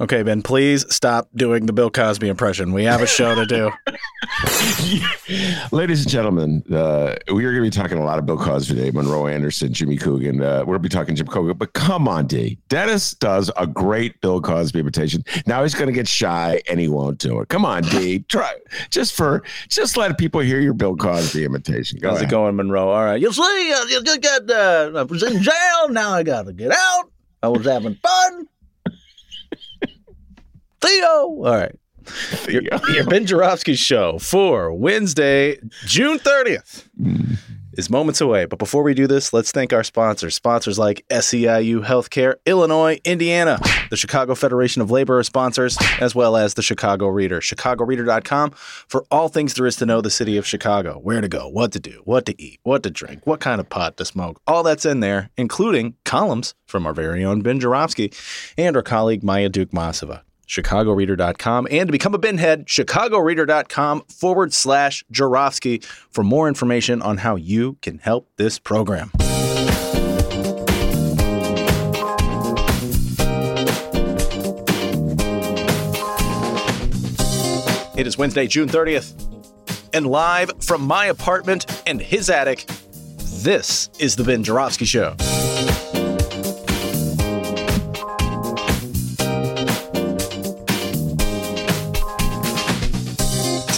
Okay, Ben, please stop doing the Bill Cosby impression. We have a show to do. Ladies and gentlemen, uh, we are going to be talking a lot of Bill Cosby today, Monroe Anderson, Jimmy Coogan. Uh, we're going to be talking Jim Coogan, but come on, D. Dennis does a great Bill Cosby imitation. Now he's going to get shy and he won't do it. Come on, D. Try just for just let people hear your Bill Cosby imitation. Go How's ahead. it going, Monroe? All right. You see, uh, you you got, uh, I was in jail. Now I got to get out. I was having fun. Theo. All right. Your, your Ben Joravsky show for Wednesday, June 30th mm. is moments away. But before we do this, let's thank our sponsors. Sponsors like SEIU Healthcare, Illinois, Indiana, the Chicago Federation of Labor are sponsors, as well as the Chicago Reader. ChicagoReader.com for all things there is to know the city of Chicago. Where to go, what to do, what to eat, what to drink, what kind of pot to smoke. All that's in there, including columns from our very own Ben Joravsky and our colleague Maya Dukmasova chicagoreader.com and to become a binhead chicagoreader.com forward slash Joravsky for more information on how you can help this program. It is wednesday june 30th and live from my apartment and his attic this is the ben Joravsky show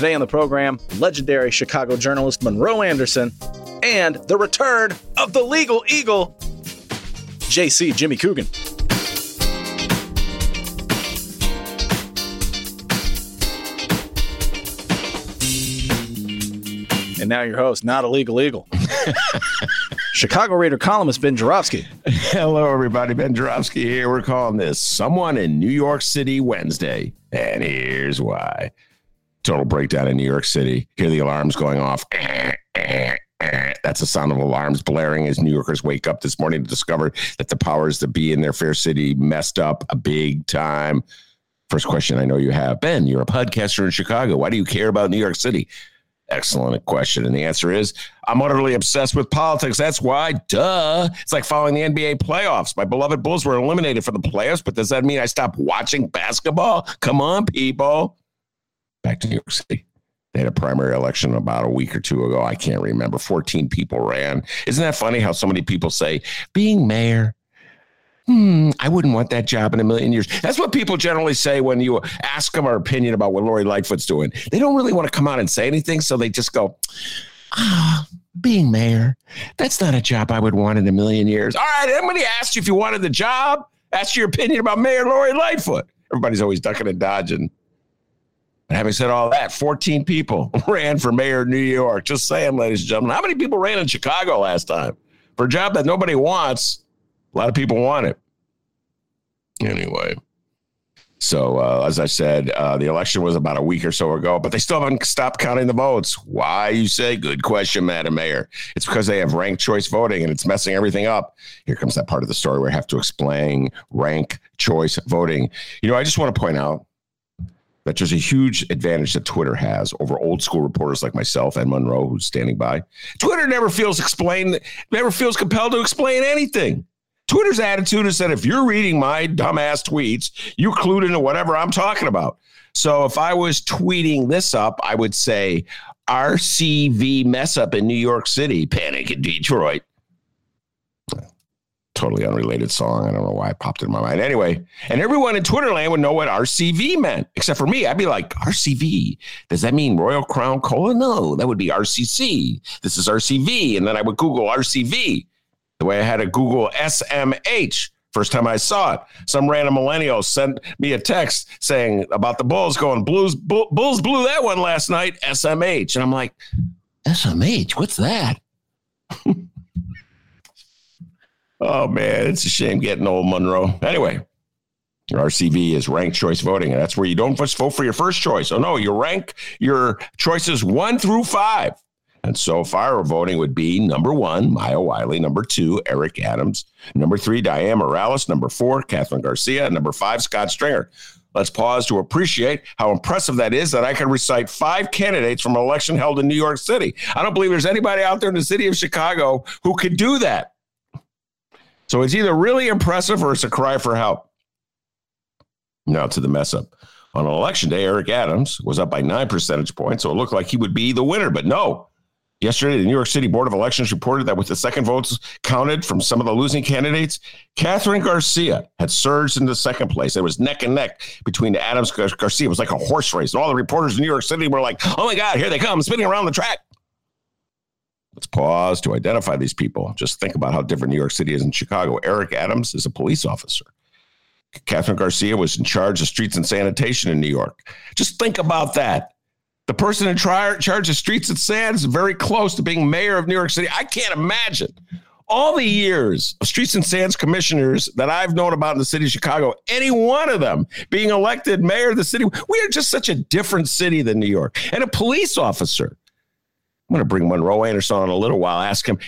Today on the program, legendary Chicago journalist Monroe Anderson and the return of the legal eagle, JC Jimmy Coogan. And now your host, not a legal eagle. Chicago Reader columnist Ben Joravsky. Hello, everybody. Ben Joravsky here. We're calling this Someone in New York City Wednesday. And here's why. Total breakdown in New York City. Hear the alarms going off. That's the sound of alarms blaring as New Yorkers wake up this morning to discover that the powers that be in their fair city messed up a big time. First question I know you have Ben, you're a podcaster in Chicago. Why do you care about New York City? Excellent question. And the answer is I'm utterly obsessed with politics. That's why, duh. It's like following the NBA playoffs. My beloved Bulls were eliminated from the playoffs, but does that mean I stop watching basketball? Come on, people. Back to New York City. They had a primary election about a week or two ago. I can't remember. 14 people ran. Isn't that funny how so many people say, being mayor, hmm, I wouldn't want that job in a million years. That's what people generally say when you ask them our opinion about what Lori Lightfoot's doing. They don't really want to come out and say anything, so they just go, ah, being mayor, that's not a job I would want in a million years. All right, everybody asked you if you wanted the job. Asked your opinion about Mayor Lori Lightfoot. Everybody's always ducking and dodging. And having said all that, 14 people ran for mayor of New York. Just saying, ladies and gentlemen. How many people ran in Chicago last time? For a job that nobody wants, a lot of people want it. Anyway. So, uh, as I said, uh, the election was about a week or so ago, but they still haven't stopped counting the votes. Why, you say? Good question, Madam Mayor. It's because they have ranked choice voting and it's messing everything up. Here comes that part of the story where I have to explain rank choice voting. You know, I just want to point out that there's a huge advantage that Twitter has over old school reporters like myself and Monroe, who's standing by. Twitter never feels explained, never feels compelled to explain anything. Twitter's attitude is that if you're reading my dumbass tweets, you're clued into whatever I'm talking about. So if I was tweeting this up, I would say RCV mess up in New York City, panic in Detroit. Totally unrelated song. I don't know why it popped in my mind. Anyway, and everyone in Twitterland would know what RCV meant, except for me. I'd be like, RCV, does that mean Royal Crown Cola? No, that would be RCC. This is RCV. And then I would Google RCV the way I had to Google SMH. First time I saw it, some random millennial sent me a text saying about the Bulls going Blues Bull, Bulls blew that one last night. SMH, and I'm like, SMH, what's that? oh man, it's a shame getting old, Monroe. Anyway, RCV is ranked choice voting, and that's where you don't just vote for your first choice. Oh no, you rank your choices one through five. And so far, voting would be number one, Maya Wiley, number two, Eric Adams, number three, Dianne Morales, number four, Kathryn Garcia, number five, Scott Stringer. Let's pause to appreciate how impressive that is that I can recite five candidates from an election held in New York City. I don't believe there's anybody out there in the city of Chicago who could do that. So it's either really impressive or it's a cry for help. Now to the mess up. On election day, Eric Adams was up by nine percentage points, so it looked like he would be the winner, but no. Yesterday, the New York City Board of Elections reported that with the second votes counted from some of the losing candidates, Kathryn Garcia had surged into second place. It was neck and neck between Adams Garcia. It was like a horse race. And all the reporters in New York City were like, oh my God, here they come, spinning around the track. Let's pause to identify these people. Just think about how different New York City is in Chicago. Eric Adams is a police officer. Kathryn Garcia was in charge of streets and sanitation in New York. Just think about that. The person in tri- charge of streets and sand is very close to being mayor of New York City. I can't imagine all the years of streets and sands commissioners that I've known about in the city of Chicago, any one of them being elected mayor of the city. We are just such a different city than New York. And a police officer. I'm going to bring Monroe Anderson on a little while. Ask him.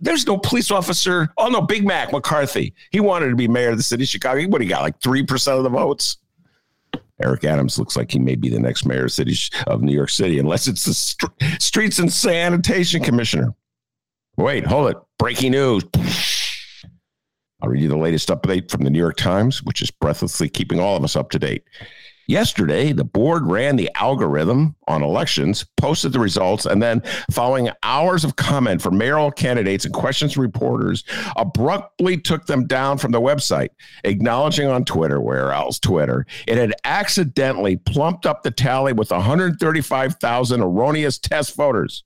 There's no police officer. Oh no, Big Mac McCarthy. He wanted to be mayor of the city of Chicago. What he got? Like three percent of the votes. Eric Adams looks like he may be the next mayor of, city of New York City, unless it's the st- Streets and Sanitation Commissioner. Wait, hold it. Breaking news. I'll read you the latest update from the New York Times, which is breathlessly keeping all of us up to date. Yesterday, the board ran the algorithm on elections, posted the results, and then, following hours of comment from mayoral candidates and questions from reporters, abruptly took them down from the website, acknowledging on Twitter, where else Twitter, it had accidentally plumped up the tally with 135,000 erroneous test voters.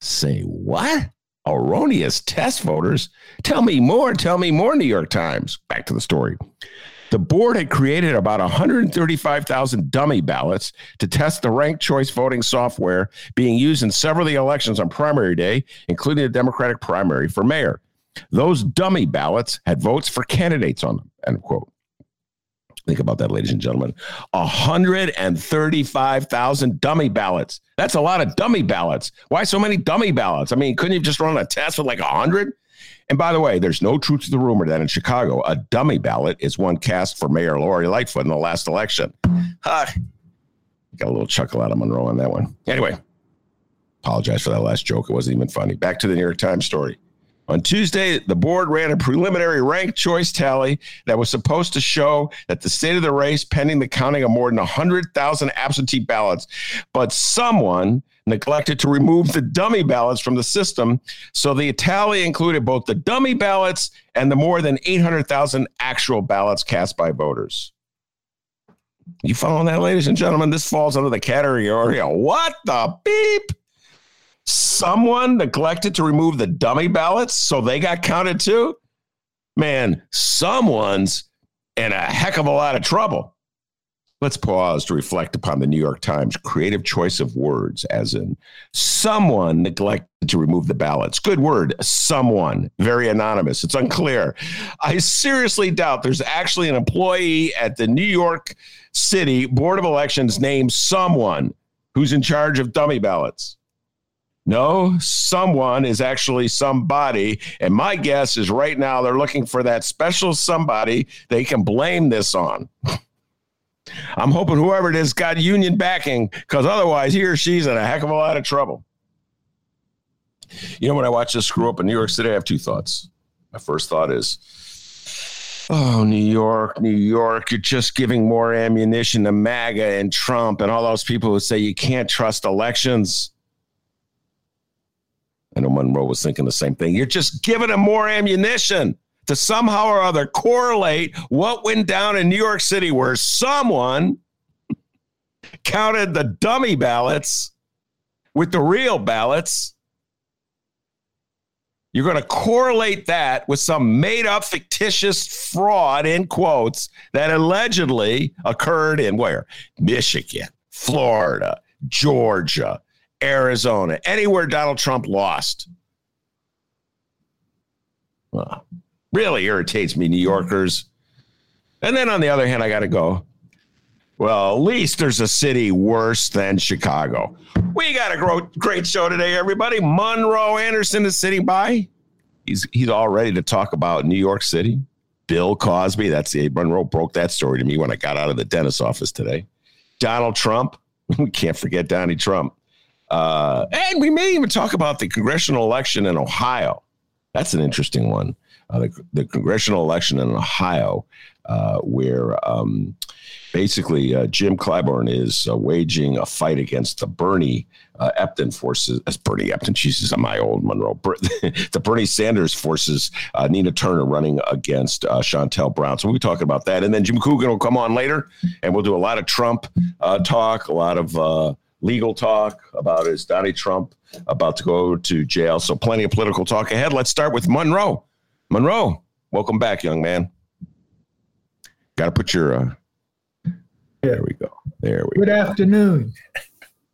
Say what? Erroneous test voters? Tell me more. Tell me more, New York Times. Back to the story. The board had created about 135,000 dummy ballots to test the ranked choice voting software being used in several of the elections on primary day, including the Democratic primary for mayor. Those dummy ballots had votes for candidates on them. End quote. Think about that, ladies and gentlemen. 135,000 dummy ballots. That's a lot of dummy ballots. Why so many dummy ballots? I mean, couldn't you just run a test with like 100? And by the way, there's no truth to the rumor that in Chicago, a dummy ballot is one cast for Mayor Lori Lightfoot in the last election. Huh. Got a little chuckle out of Monroe on that one. Anyway, apologize for that last joke. It wasn't even funny. Back to the New York Times story. On Tuesday, the board ran a preliminary ranked choice tally that was supposed to show that the state of the race pending the counting of more than 100,000 absentee ballots. But someone neglected to remove the dummy ballots from the system. So the tally included both the dummy ballots and the more than 800,000 actual ballots cast by voters. You following that, ladies and gentlemen? This falls under the category of what the beep? Someone neglected to remove the dummy ballots, so they got counted too? Man, someone's in a heck of a lot of trouble. Let's pause to reflect upon the New York Times creative choice of words, as in someone neglected to remove the ballots. Good word, someone, very anonymous. It's unclear. I seriously doubt there's actually an employee at the New York City Board of Elections named someone who's in charge of dummy ballots. No, someone is actually somebody. And my guess is right now they're looking for that special somebody they can blame this on. I'm hoping whoever it is got union backing because otherwise he or she's in a heck of a lot of trouble. You know, when I watch this screw up in New York City, I have two thoughts. My first thought is, oh, New York, New York, you're just giving more ammunition to MAGA and Trump and all those people who say you can't trust elections. I know Monroe was thinking the same thing. You're just giving them more ammunition to somehow or other correlate what went down in New York City, where someone counted the dummy ballots with the real ballots. You're going to correlate that with some made up fictitious fraud, in quotes, that allegedly occurred in where? Michigan, Florida, Georgia, Arizona, anywhere Donald Trump lost. Well, really irritates me, New Yorkers. And then on the other hand, I got to go. Well, at least there's a city worse than Chicago. We got a great show today, everybody. Monroe Anderson is sitting by. He's he's all ready to talk about New York City. Bill Cosby. That's the Monroe broke that story to me when I got out of the dentist's office today. Donald Trump. We can't forget Donnie Trump. Uh, and we may even talk about the congressional election in Ohio. That's an interesting one. Uh, the, the, congressional election in Ohio, uh, where um, basically uh, Jim Clyburn is uh, waging a fight against the Bernie uh, Epton forces. That's Bernie Epton. Jesus, I'm my old Monroe. the Bernie Sanders forces. Nina Turner running against Shontel Brown. So we'll be talking about that, and then Jim Coogan will come on later, and we'll do a lot of Trump talk, a lot of legal talk about is Donnie Trump about to go to jail. So plenty of political talk ahead. Let's start with Monroe. Monroe, welcome back, young man. Got to put your Uh, there we go. There we go. Good go. afternoon.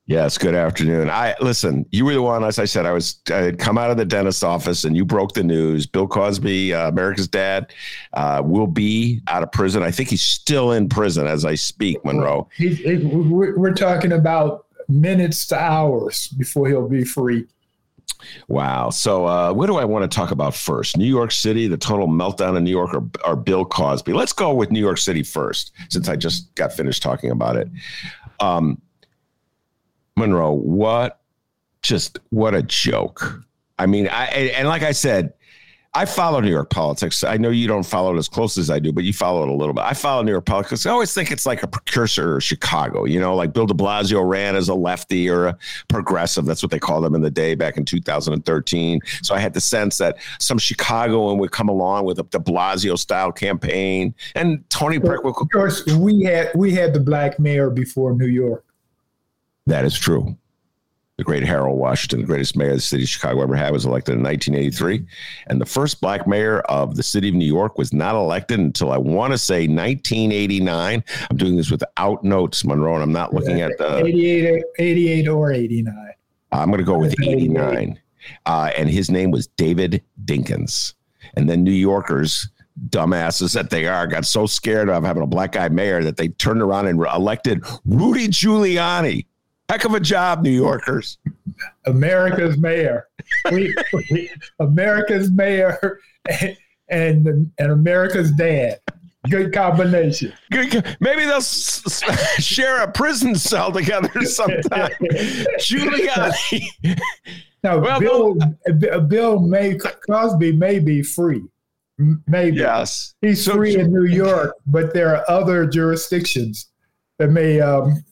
Yes, good afternoon. I listen. You were the one, as I said, I was. I had come out of the dentist office, and you broke the news. Bill Cosby, uh, America's dad, uh, will be out of prison. I think he's still in prison as I speak. Monroe. He's, we're talking about minutes to hours before he'll be free. Wow. So, uh, what do I want to talk about first? New York City, the total meltdown in New York, or, or Bill Cosby? Let's go with New York City first, since I just got finished talking about it. Um, Monroe, what just what a joke. I mean, I and like I said, I follow New York politics. I know you don't follow it as close as I do, but you follow it a little bit. I follow New York politics. I always think it's like a precursor of Chicago, you know, like Bill de Blasio ran as a lefty or a progressive. That's what they called them in the day back in 2013. So I had the sense that some Chicagoan would come along with a de Blasio style campaign. And Tony Prick Of course, we had we had the black mayor before New York. That is true the great Harold Washington, the greatest mayor the city of Chicago ever had, was elected in 1983. And the first black mayor of the city of New York was not elected until I want to say 1989. I'm doing this without notes, Monroe, and I'm not looking at the 88, 88 or 89. I'm going to go with 89. Uh, and his name was David Dinkins. And then New Yorkers dumbasses that they are got so scared of having a black guy mayor that they turned around and elected Rudy Giuliani Heck of a job, New Yorkers. America's mayor. We, we, America's mayor and, and, and America's dad. Good combination. Good. Maybe they'll s- s- share a prison cell together sometime. Giuliani. Now, well, Bill, no. Bill May Cosby may be free. Maybe. Yes. He's so, free in New York, but there are other jurisdictions that may um,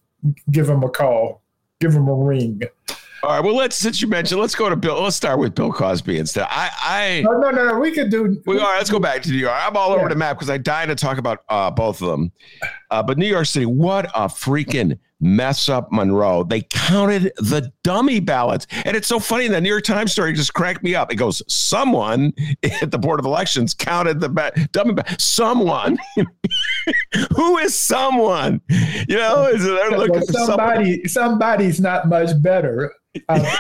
give him a call, give him a ring. All right. Well, let's since you mentioned, let's go to Bill. Let's start with Bill Cosby instead. I, I no, no, no, no. We could do. We, all right. Let's go back to New York. I'm all yeah. over the map because I died to talk about uh, both of them. Uh, but New York City, what a freaking mess up Monroe. They counted the dummy ballots. And it's so funny. The New York Times story just cracked me up. It goes, someone at the Board of Elections counted the ba- dummy ballots. Someone. Who is someone? You know, is they're looking well, somebody, somebody's not much better. Because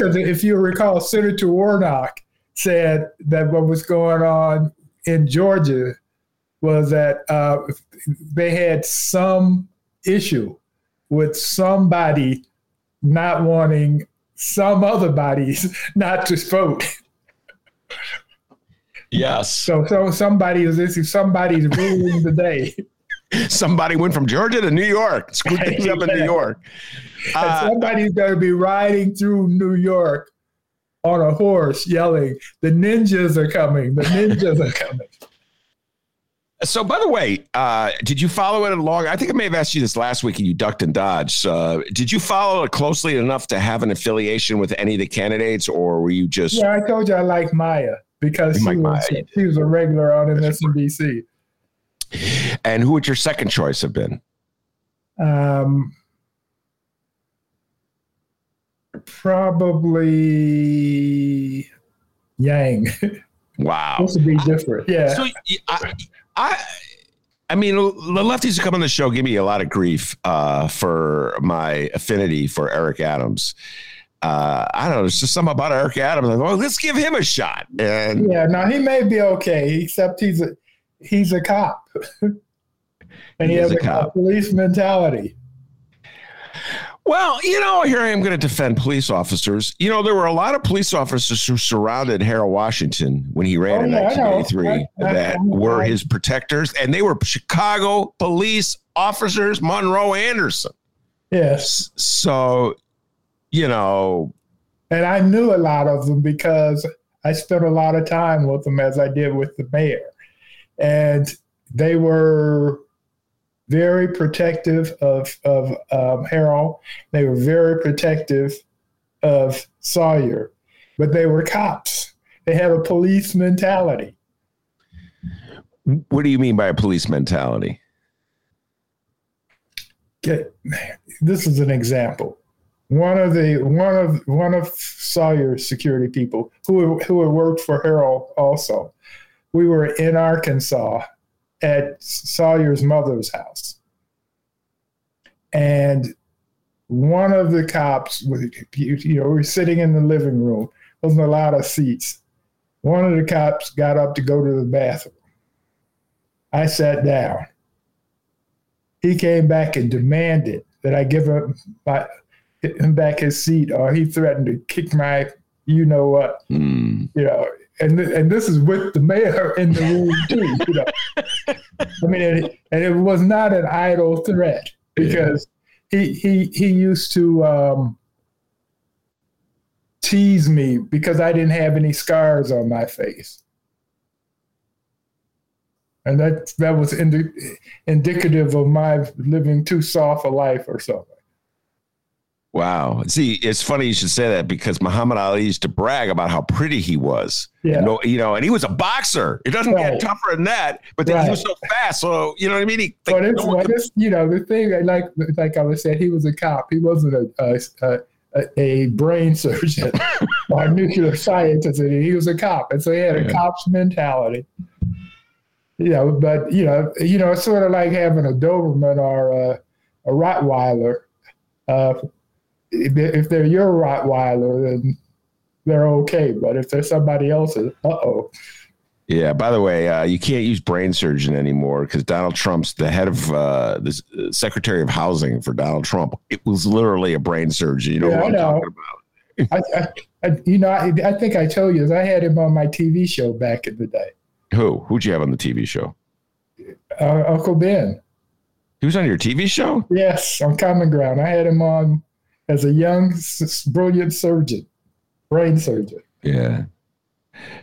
uh, if you recall, Senator Warnock said that what was going on in Georgia was that uh, they had some issue with somebody not wanting some other bodies not to vote. Yes. So so somebody is this somebody's ruling the day. Somebody went from Georgia to New York, screwed things up in New York. Uh, somebody's going to be riding through New York on a horse, yelling, "The ninjas are coming! The ninjas are coming!" So, by the way, uh, did you follow it along? I think I may have asked you this last week and you ducked and dodged. Uh, did you follow it closely enough to have an affiliation with any of the candidates, or were you just. Yeah, I told you I like Maya because she, was, she was a regular on MSNBC. And who would your second choice have been? Um, probably Yang. Wow. This would be different. Yeah. So I, I I mean, the lefties who come on the show give me a lot of grief uh, for my affinity for Eric Adams. Uh, I don't know. It's just something about Eric Adams. Like, well, let's give him a shot. And yeah, now he may be okay, except he's a he's a cop, and he, he has a, a police mentality. Well, you know, here I am going to defend police officers. You know, there were a lot of police officers who surrounded Harold Washington when he ran oh, in yeah, 1983 I I, that I, were his protectors, and they were Chicago police officers, Monroe Anderson. Yes. So, you know. And I knew a lot of them because I spent a lot of time with them as I did with the mayor. And they were very protective of, of um, Harold. They were very protective of Sawyer, but they were cops. They had a police mentality. What do you mean by a police mentality? Get, this is an example. One of the one of one of Sawyer's security people who who had worked for Harold also. We were in Arkansas at Sawyer's mother's house. And one of the cops, you know, we were sitting in the living room, wasn't a lot of seats. One of the cops got up to go to the bathroom. I sat down. He came back and demanded that I give him, my, him back his seat, or he threatened to kick my, you know what, mm. you know, and and this is with the mayor in the room too. You know, I mean, and, and it was not an idle threat because yeah. he he he used to um, tease me because I didn't have any scars on my face, and that that was indi- indicative of my living too soft a life or something. Wow. See, it's funny you should say that because Muhammad Ali used to brag about how pretty he was. Yeah. You know, you know and he was a boxer. It doesn't right. get tougher than that, but then right. he was so fast. So, you know what I mean? He, but it's, no it's, you know, the thing, like like I was saying, he was a cop. He wasn't a, a, a, a brain surgeon or a nuclear scientist. He was a cop. And so he had a yeah. cop's mentality. You know, but, you know, you know, it's sort of like having a Doberman or a, a Rottweiler. Uh, if they're your Rottweiler, then they're okay. But if they're somebody else's, uh oh. Yeah. By the way, uh, you can't use brain surgeon anymore because Donald Trump's the head of uh, the uh, Secretary of Housing for Donald Trump. It was literally a brain surgeon. You know yeah, what I'm know. talking about? I, I, I, you know, I, I think I told you I had him on my TV show back in the day. Who? Who'd you have on the TV show? Uh, Uncle Ben. He was on your TV show? Yes, on Common Ground. I had him on as a young, brilliant surgeon, brain surgeon. Yeah.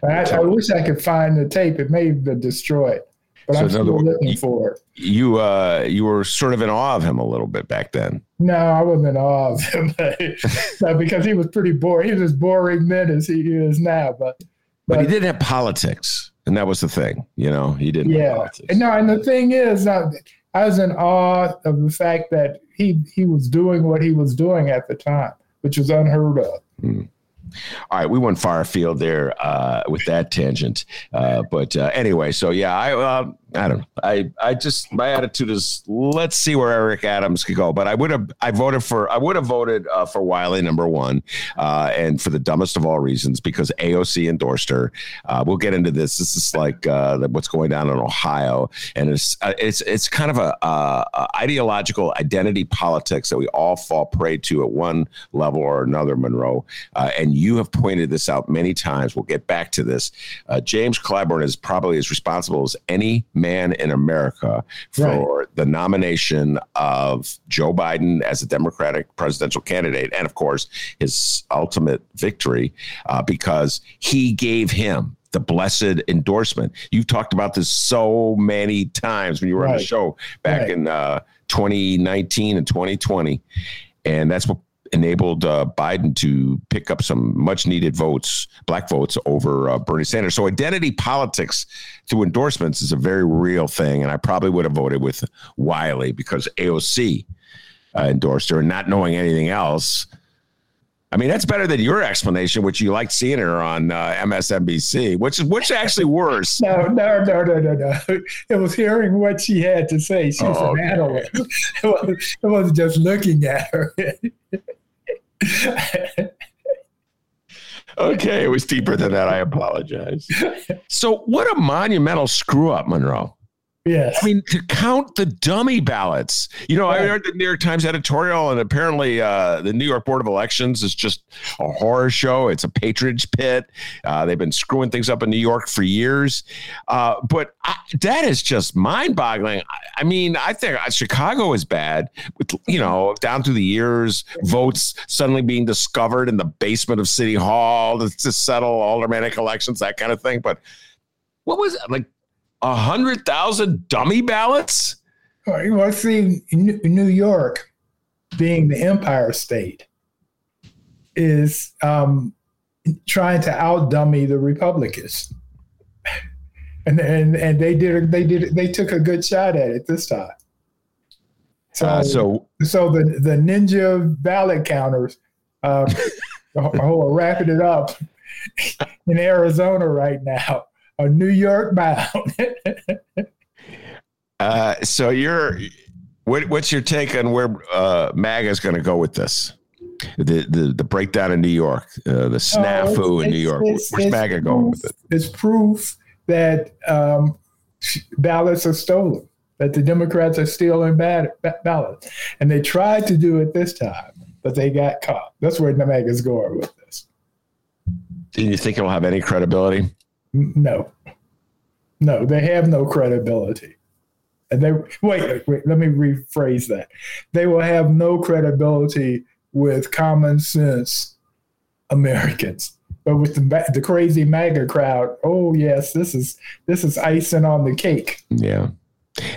I, I, wish I could find the tape. It may have been destroyed, but so I'm still words, looking you, for it. You, uh, you were sort of in awe of him a little bit back then. No, I wasn't in awe of him because he was pretty boring. He was as boring then as he is now. But, but, but he did have politics, and that was the thing. You know, he didn't. Yeah. No, and the thing is, uh, I was in awe of the fact that he he was doing what he was doing at the time, which was unheard of. Mm. All right, we went far afield there uh, with that tangent, uh, but uh, anyway, so yeah, I uh, I don't know. I I just my attitude is let's see where Eric Adams could go. But I would have I voted for I would have voted uh, for Wiley number one, uh, and for the dumbest of all reasons because AOC endorsed her. Uh, we'll get into this. This is like uh, what's going on in Ohio, and it's uh, it's it's kind of a, a, ideological identity politics that we all fall prey to at one level or another. Monroe, uh, and you have pointed this out many times. We'll get back to this. James Clyburn is probably as responsible as any man in America for right. the nomination of Joe Biden as a Democratic presidential candidate, and of course his ultimate victory, uh, because he gave him the blessed endorsement. You've talked about this so many times when you were right. on the show back right. in uh, 2019 and 2020. And that's what enabled uh, Biden to pick up some much needed votes, black votes over uh, Bernie Sanders. So identity politics through endorsements is a very real thing. And I probably would have voted with Wiley because AOC uh, endorsed her and not knowing anything else. I mean, that's better than your explanation, which you liked seeing her on uh, MSNBC, which is which actually worse. No, no, no, no, no, no. It was hearing what she had to say. She's oh, an okay. analyst. It was, it was just looking at her. okay, it was deeper than that. I apologize. So, what a monumental screw up, Monroe. Yes. I mean, to count the dummy ballots. You know, I read the New York Times editorial, and apparently uh, the New York Board of Elections is just a horror show. It's a patronage pit. Uh, they've been screwing things up in New York for years. Uh, but I, that is just mind boggling. I, I, mean, I think uh, Chicago is bad, with, you know, down through the years, votes suddenly being discovered in the basement of City Hall to, to settle aldermanic elections, that kind of thing. But what was? Like a hundred thousand dummy ballots. Well, I see, New York, being the Empire State, is um, trying to outdummy the Republicans, and and and they did they did they took a good shot at it this time. So uh, so, so the the ninja ballot counters, um, oh, wrapping it up in Arizona right now a New York bound. uh, so you're what, what's your take on where uh, MAGA is going to go with this? The, the the breakdown in New York, uh, the snafu oh, in New York. It's, Where's it's MAGA proof, going with it? It's proof that um, ballots are stolen, that the Democrats are stealing bad, ballots, and they tried to do it this time, but they got caught. That's where the MAGA is going with this. Do you think it'll have any credibility? No, no, they have no credibility. And they wait, wait, let me rephrase that. They will have no credibility with common sense Americans. But with the the crazy MAGA crowd, oh yes, this is this is icing on the cake. Yeah,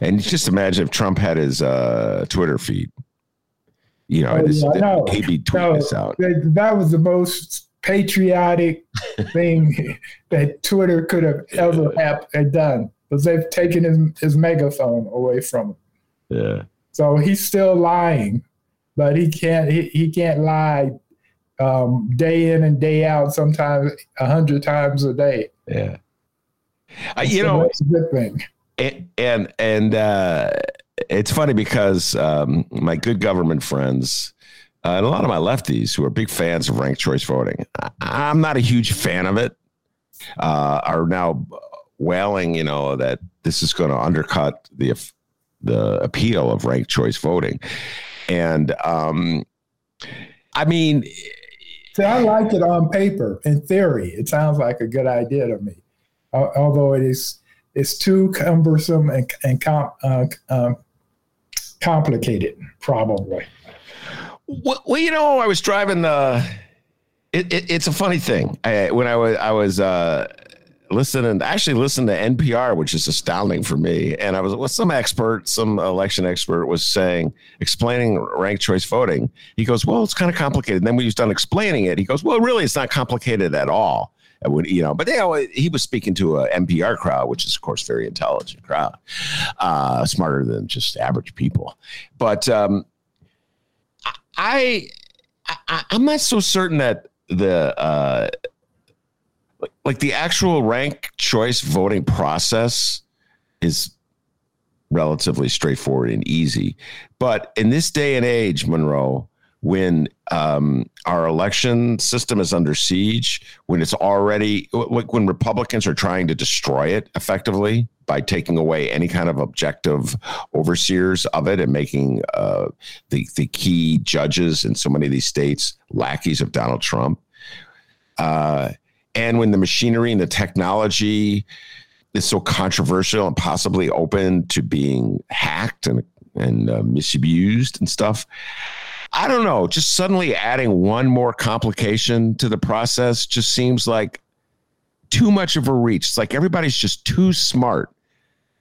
and just imagine if Trump had his uh, Twitter feed. You know, oh, this, yeah, no, he'd be tweeting no, this out. That, that was the most patriotic thing that Twitter could have ever have done because they've taken his, his megaphone away from him. Yeah. So he's still lying, but he can't he, he can't lie um, day in and day out. Sometimes a hundred times a day. Yeah. Uh, you so know, that's a good thing. And and, and uh, it's funny because um, my good government friends uh, and a lot of my lefties who are big fans of ranked choice voting. I, am not a huge fan of it. Uh, are now wailing, you know, that this is going to undercut the the appeal of ranked choice voting. And um, I mean, see, I like it on paper. In theory, it sounds like a good idea to me, although it is it's too cumbersome and and com- uh, um, complicated, probably. Well, well, you know, I was driving the. It, it, it's a funny thing. I, when I was I was uh, listening, actually listening to NPR, which is astounding for me. And I was with some expert, some election expert, was saying, explaining ranked choice voting. He goes, "Well, it's kind of complicated." And then when he was done explaining it, he goes, "Well, really, it's not complicated at all." Would, you know, but you know, he was speaking to a NPR crowd, which is of course very intelligent crowd, uh, smarter than just average people. But um, I, I am not so certain that the uh, like the actual rank choice voting process is relatively straightforward and easy. But in this day and age, Monroe, when um, our election system is under siege, when it's already when Republicans are trying to destroy it effectively by taking away any kind of objective overseers of it and making uh, the the key judges in so many of these states lackeys of Donald Trump, uh, and when the machinery and the technology is so controversial and possibly open to being hacked and and uh, misused and stuff I don't know, just suddenly adding one more complication to the process just seems like too much of a reach. It's like everybody's just too smart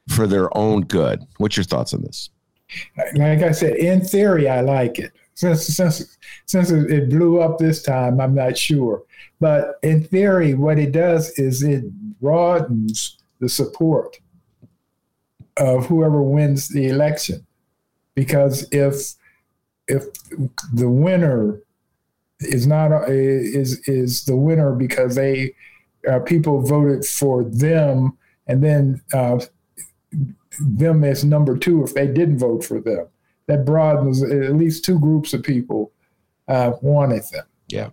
for their own good. What's your thoughts on this? Like I said, in theory, I like it. Since since since it blew up this time, I'm not sure. But in theory, what it does is it broadens the support of whoever wins the election. Because if if the winner is not is is the winner because they uh, people voted for them and then uh, them as number two if they didn't vote for them. That broadens at least two groups of people uh, wanted them. Yeah.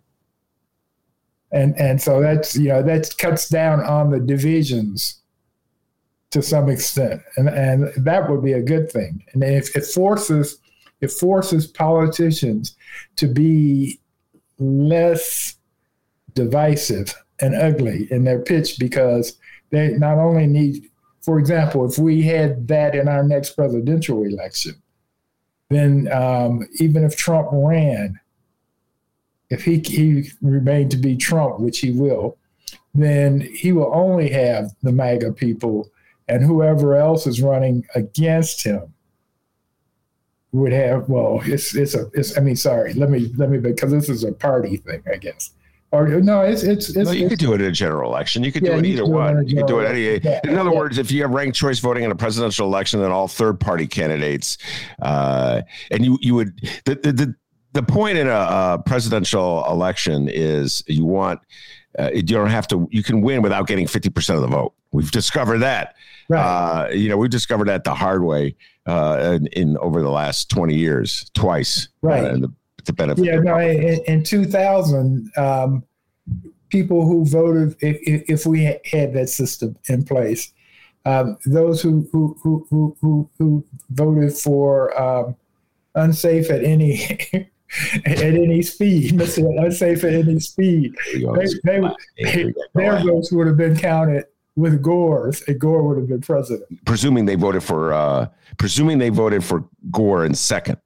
And and so that's you know that cuts down on the divisions to some extent, and and that would be a good thing. And if it forces it forces politicians to be less divisive and ugly in their pitch because they not only need, for example, if we had that in our next presidential election, then um, even if Trump ran, if he, he remained to be Trump, which he will, then he will only have the MAGA people and whoever else is running against him would have well it's it's a it's i mean sorry let me let me because this is a party thing i guess. Or no it's it's, it's no, you it's, could do it in a general election. You could Yeah, do it either one you could do it any. Yeah, in other yeah. words if you have ranked choice voting in a presidential election then all third party candidates uh and you you would the the, the the point in a, a presidential election is you want uh, you don't have to you can win without getting 50% of the vote. We've discovered that right uh, you know, we discovered that the hard way uh, in, in over the last 20 years, twice. Right. Uh, the, the benefit. yeah no in, in 2000 um, people who voted if, if we had that system in place um, those who who, who who who voted for um, unsafe at any at any speed Mr. unsafe at any speed they, they, Here we their votes would have been counted with Gore, Gore would have been president. presuming they voted for, uh, presuming they voted for Gore in second.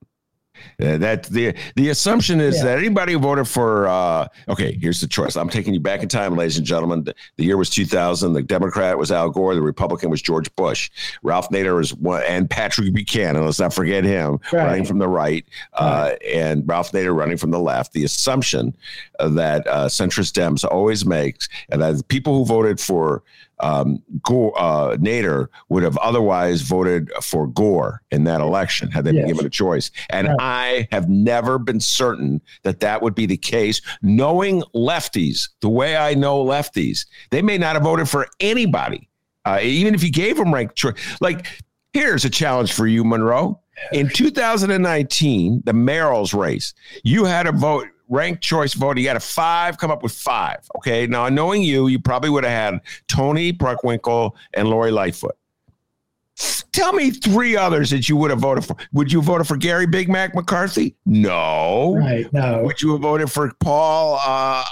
Uh, that the the assumption is Yeah. that anybody who voted for uh, okay here's the choice i'm taking you back in time ladies and gentlemen the, the year was 2000 the democrat was al gore the republican was george bush ralph nader was one and patrick buchanan let's not forget him Right. running from the right uh, and ralph nader running from the left the assumption uh, that uh, centrist dems always makes and that people who voted for um, Gore, uh, Nader would have otherwise voted for Gore in that election had they been given a choice. And Right. I have never been certain that that would be the case. Knowing lefties the way I know lefties, they may not have voted for anybody, uh, even if you gave them ranked choice. Like, here's a challenge for you, Monroe. In 2019, the mayoral's race, you had a vote ranked choice vote. You got a five, come up with five. Okay. Now, knowing you, you probably would have had Toni Preckwinkle and Lori Lightfoot. Tell me three others that you would have voted for. Would you have voted for Garry Big Mac McCarthy? No. Right. No. Would you have voted for Paul? Uh,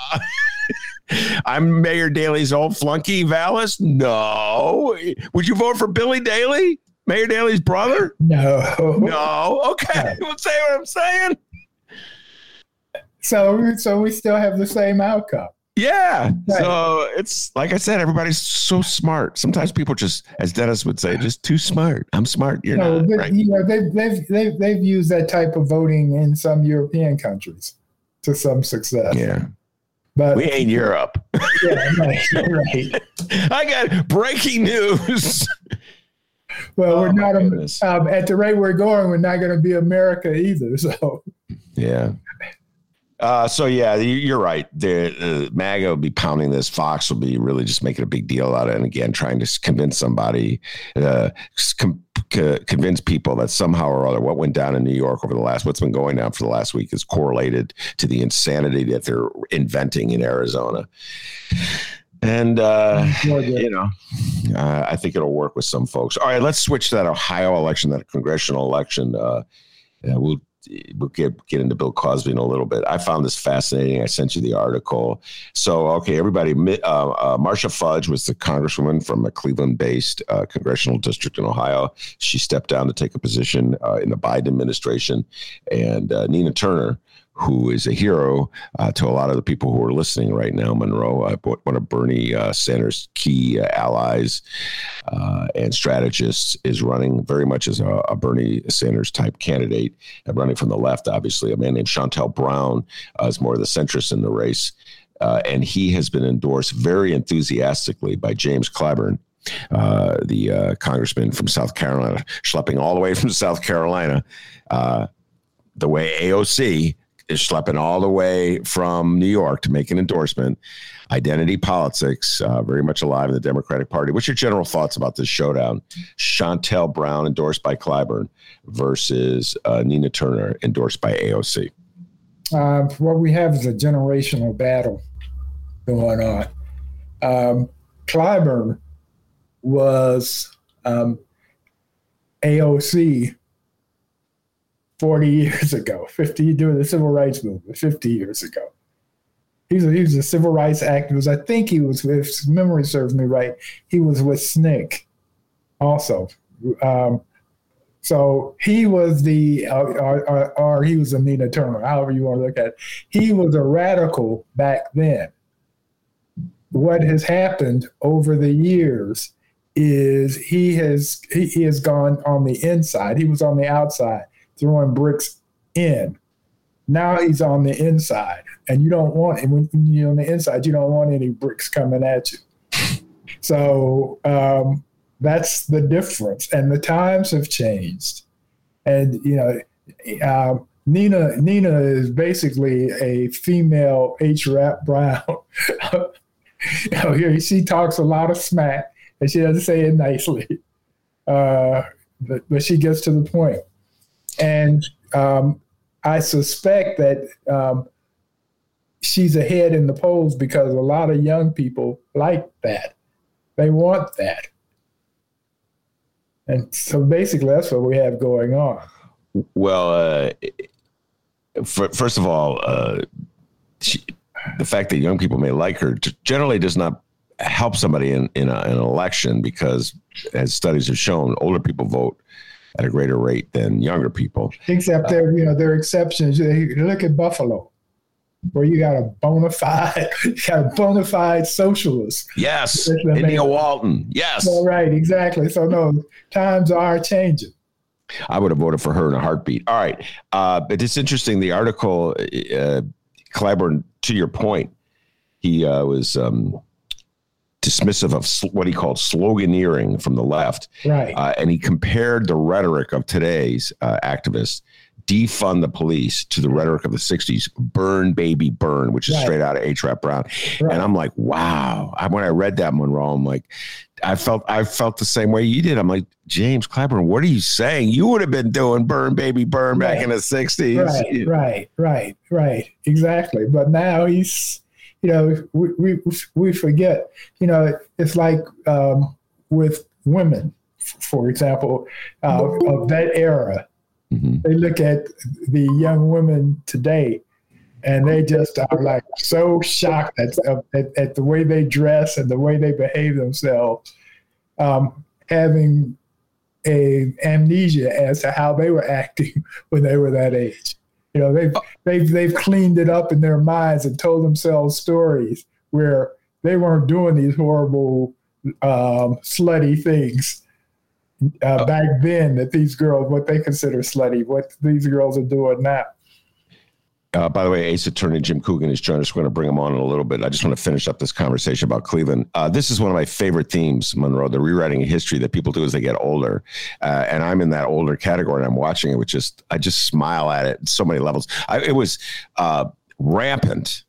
I'm Mayor Daley's old flunky, Vallas? No. Would you vote for Billy Daley, Mayor Daley's brother? No. No. Okay. Well, say what I'm saying. So so we still have the same outcome. Yeah. Right. So it's like I said, everybody's so smart. Sometimes people just, as Dennis would say, just too smart. I'm smart. You're No, not. but, Right. you know, they've, they've, they've, they've used that type of voting in some European countries to some success. Yeah. But We ain't Europe. yeah, right, right. I got breaking news. Well, Oh, we're not um, at the rate we're going. We're not going to be America either. So Yeah. Uh, so yeah, you- you're right. The uh, MAGA will be pounding this. Fox will be really just making a big deal out of it, and again trying to convince somebody, uh, com- c- convince people that somehow or other what went down in New York over the last, what's been going down for the last week, is correlated to the insanity that they're inventing in Arizona. And uh, you know, uh, I think it'll work with some folks. All right, let's switch to that Ohio election, that congressional election. Uh, uh, we'll we'll get get into Bill Cosby in a little bit. I found this fascinating. I sent you the article. So, okay, everybody, uh, uh, Marcia Fudge was the congresswoman from a Cleveland-based uh, congressional district in Ohio. She stepped down to take a position uh, in the Biden administration, and uh, Nina Turner. Who is a hero uh, to a lot of the people who are listening right now, Monroe, uh, one of Bernie uh, Sanders' key uh, allies uh, and strategists, is running very much as a, a Bernie Sanders type candidate, and running from the left, obviously. A man named Shontel Brown uh, is more of the centrist in the race. Uh, and he has been endorsed very enthusiastically by James Clyburn, uh, the uh, congressman from South Carolina, schlepping all the way from South Carolina, uh, the way AOC is schlepping all the way from New York to make an endorsement. Identity politics, uh, very much alive in the Democratic Party. What's your general thoughts about this showdown? Shontel Brown, endorsed by Clyburn, versus uh, Nina Turner, endorsed by AOC. uh, what we have is a generational battle going on. Um, Clyburn was um, AOC 40 years ago, 50 during the civil rights movement, 50 years ago. He's a, he was a civil rights activist. I think he was, if memory serves me right, he was with SNCC also. Um, so he was the, uh, or, or, or, he was a Nina Turner, however you want to look at it. He was a radical back then. What has happened over the years is he has he, he has gone on the inside. He was on the outside throwing bricks in. Now he's on the inside, and you don't want and when you're on the inside, you don't want any bricks coming at you. So um, that's the difference, and the times have changed. And you know, uh, Nina Nina is basically a female H. Rap Brown. you know, here she talks a lot of smack, and she doesn't say it nicely, uh, but, but she gets to the point. And um, I suspect that um, she's ahead in the polls because a lot of young people like that. They want that. And so basically, that's what we have going on. Well, uh, for, first of all, uh, she, the fact that young people may like her generally does not help somebody in, in, a, in an election because, as studies have shown, older people vote at a greater rate than younger people. Except there, you know, there are exceptions. Look at Buffalo, where you got a bona fide, got a bona fide socialist. Yes, India Walton. Yes. All right, exactly. So no, times are changing. I would have voted for her in a heartbeat. All right, uh, but it's interesting. The article, uh, Clyburn, to your point, he uh, was. Um, dismissive of what he called sloganeering from the left. Right. Uh, and he compared the rhetoric of today's uh, activists, defund the police, to the rhetoric of the 60s, burn, baby, burn, which is right. straight out of H. Rap Brown. Right. And I'm like, wow. I, when I read that, Monroe, I'm like, I felt I felt the same way you did. I'm like, James Clyburn, what are you saying? You would have been doing burn, baby, burn right. back in the 60s. Right, right, right, right. Exactly. But now he's you know, we, we, we forget, you know, it's like um, with women, for example, uh, of that era. Mm-hmm. They look at the young women today and they just are like so shocked at, at, at the way they dress and the way they behave themselves, um, having a amnesia as to how they were acting when they were that age. You know, they've they've they've cleaned it up in their minds and told themselves stories where they weren't doing these horrible, um, slutty things uh, back then. That these girls, what they consider slutty, what these girls are doing now. Uh, by the way, Ace Attorney Jim Coogan is joining us. We're going to bring him on in a little bit. I just want to finish up this conversation about Cleveland. Uh, this is one of my favorite themes, Monroe, the rewriting of history that people do as they get older. Uh, and I'm in that older category and I'm watching it with just, I just smile at it so many levels. I, it was uh, rampant.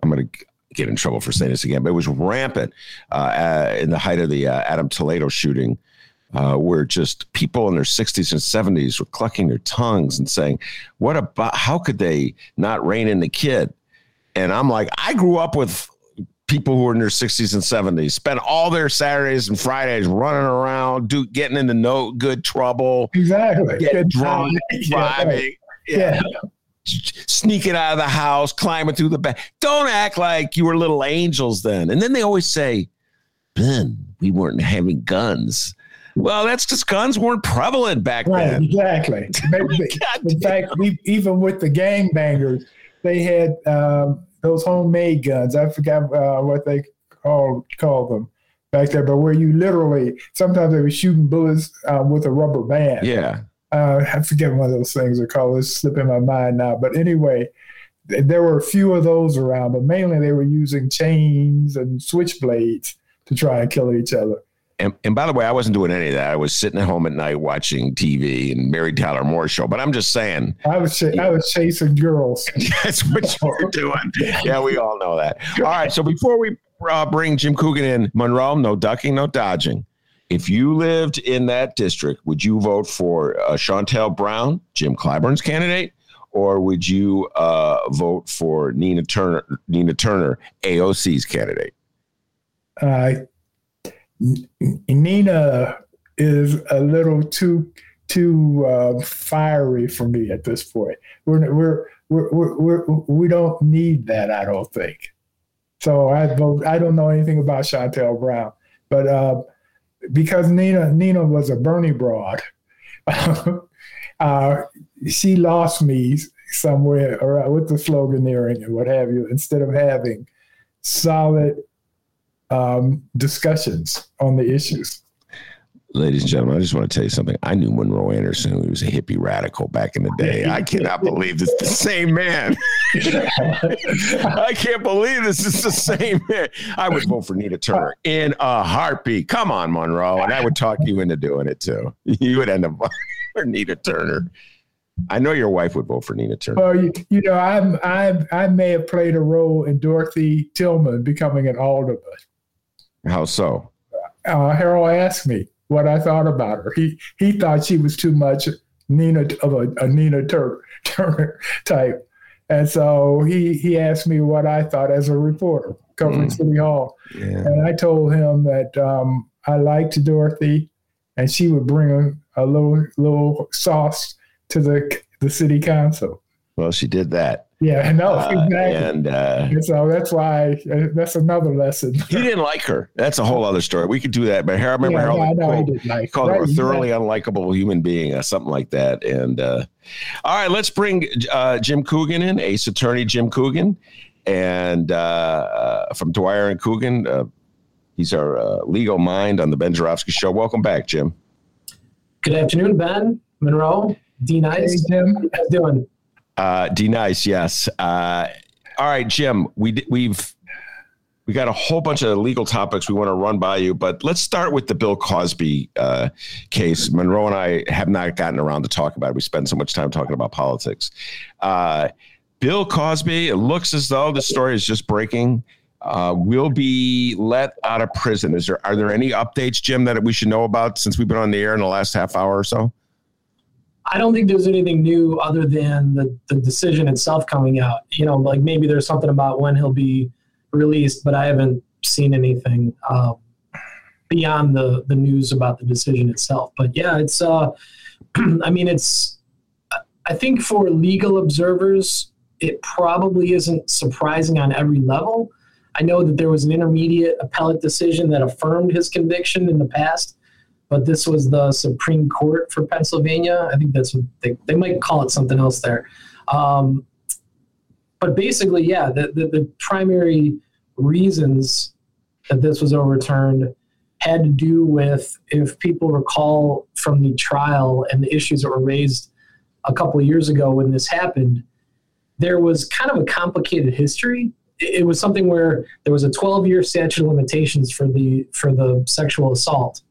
I'm going to get in trouble for saying this again, but it was rampant uh, in the height of the uh, Adam Toledo shooting uh, where just people in their 60s and 70s were clucking their tongues and saying, "What about? How could they not rein in the kid?" And I'm like, I grew up with people who were in their 60s and 70s, spent all their Saturdays and Fridays running around, do getting into no good trouble, exactly, getting drunk, driving, yeah. yeah. Sneaking out of the house, climbing through the back. Don't act like you were little angels then. And then they always say, Ben, we weren't having guns. Well, that's because guns weren't prevalent back right, then. Exactly. In fact, we, even with the gangbangers, they had um, those homemade guns. I forgot uh, what they called called them back there, but where you literally sometimes they were shooting bullets uh, with a rubber band. Yeah. Uh, I forget one of those things are called. It's slipping my mind now. But anyway, there were a few of those around, but mainly they were using chains and switchblades to try and kill each other. And, and by the way, I wasn't doing any of that. I was sitting at home at night watching TV and Mary Tyler Moore show. But I'm just saying, I was ch- I was chasing girls. That's what you were doing. Yeah, we all know that. All right. So before we uh, bring Jim Coogan in, Monroe, no ducking, no dodging. If you lived in that district, would you vote for uh, Shontel Brown, Jim Clyburn's candidate, or would you uh, vote for Nina Turner, Nina Turner, AOC's candidate? Uh, Nina is a little too too uh, fiery for me at this point. We're, we're, we're, we're, we don't need that, I don't think. So I vote. I don't know anything about Shontel Brown, but uh, because Nina Nina was a Bernie broad, uh, she lost me somewhere with the sloganeering and what have you. Instead of having solid um, discussions on the issues. Ladies and gentlemen, I just want to tell you something. I knew Monroe Anderson, He was a hippie radical back in the day. I cannot believe this is the same man. I can't believe this is the same man. I would vote for Nina Turner in a heartbeat. Come on, Monroe. And I would talk you into doing it too. You would end up for Nina Turner. I know your wife would vote for Nina Turner. Well, you, you know, I'm, I'm, I may have played a role in Dorothy Tillman becoming an alderman. How so? Uh, Harold asked me what I thought about her. He he thought she was too much Nina of a, a Nina Tur- Turner type, and so he he asked me what I thought as a reporter covering mm. City Hall, yeah. and I told him that um, I liked Dorothy, and she would bring a, a little little sauce to the the city council. Well, she did that. Yeah, no, uh, exactly. And, uh, and, so that's why uh, that's another lesson. he didn't like her. That's a whole other story. We could do that. But Harold, remember yeah, Harold no, called, like, called right, her a thoroughly right. unlikable human being, or something like that. And uh, all right, let's bring uh, Jim Coogan in, Ace Attorney Jim Coogan, and uh, from Dwyer and Coogan. he's our legal mind on the Ben Joravsky Show. Welcome back, Jim. Good afternoon, Ben Monroe. D Nice. Hey, Jim. How you doing? Uh, D Nice, yes. Uh, all right, Jim. We we've we got a whole bunch of legal topics we want to run by you, but let's start with the Bill Cosby uh, case. Monroe and I have not gotten around to talk about it. We spend so much time talking about politics. Uh, Bill Cosby. It looks as though the story is just breaking. Uh, will be let out of prison. Is there are there any updates, Jim, that we should know about since we've been on the air in the last half hour or so? I don't think there's anything new other than the, the decision itself coming out. You know, like maybe there's something about when he'll be released, but I haven't seen anything um, beyond the the news about the decision itself. But yeah, it's. Uh, I mean, it's. I think for legal observers, it probably isn't surprising on every level. I know that there was an intermediate appellate decision that affirmed his conviction in the past but this was the Supreme Court for Pennsylvania. I think that's what they, they might call it something else there. Um, but basically, yeah, the, the, the, primary reasons that this was overturned had to do with, if people recall from the trial and the issues that were raised a couple of years ago when this happened, there was kind of a complicated history. It was something where there was a 12 year statute of limitations for the for the sexual assault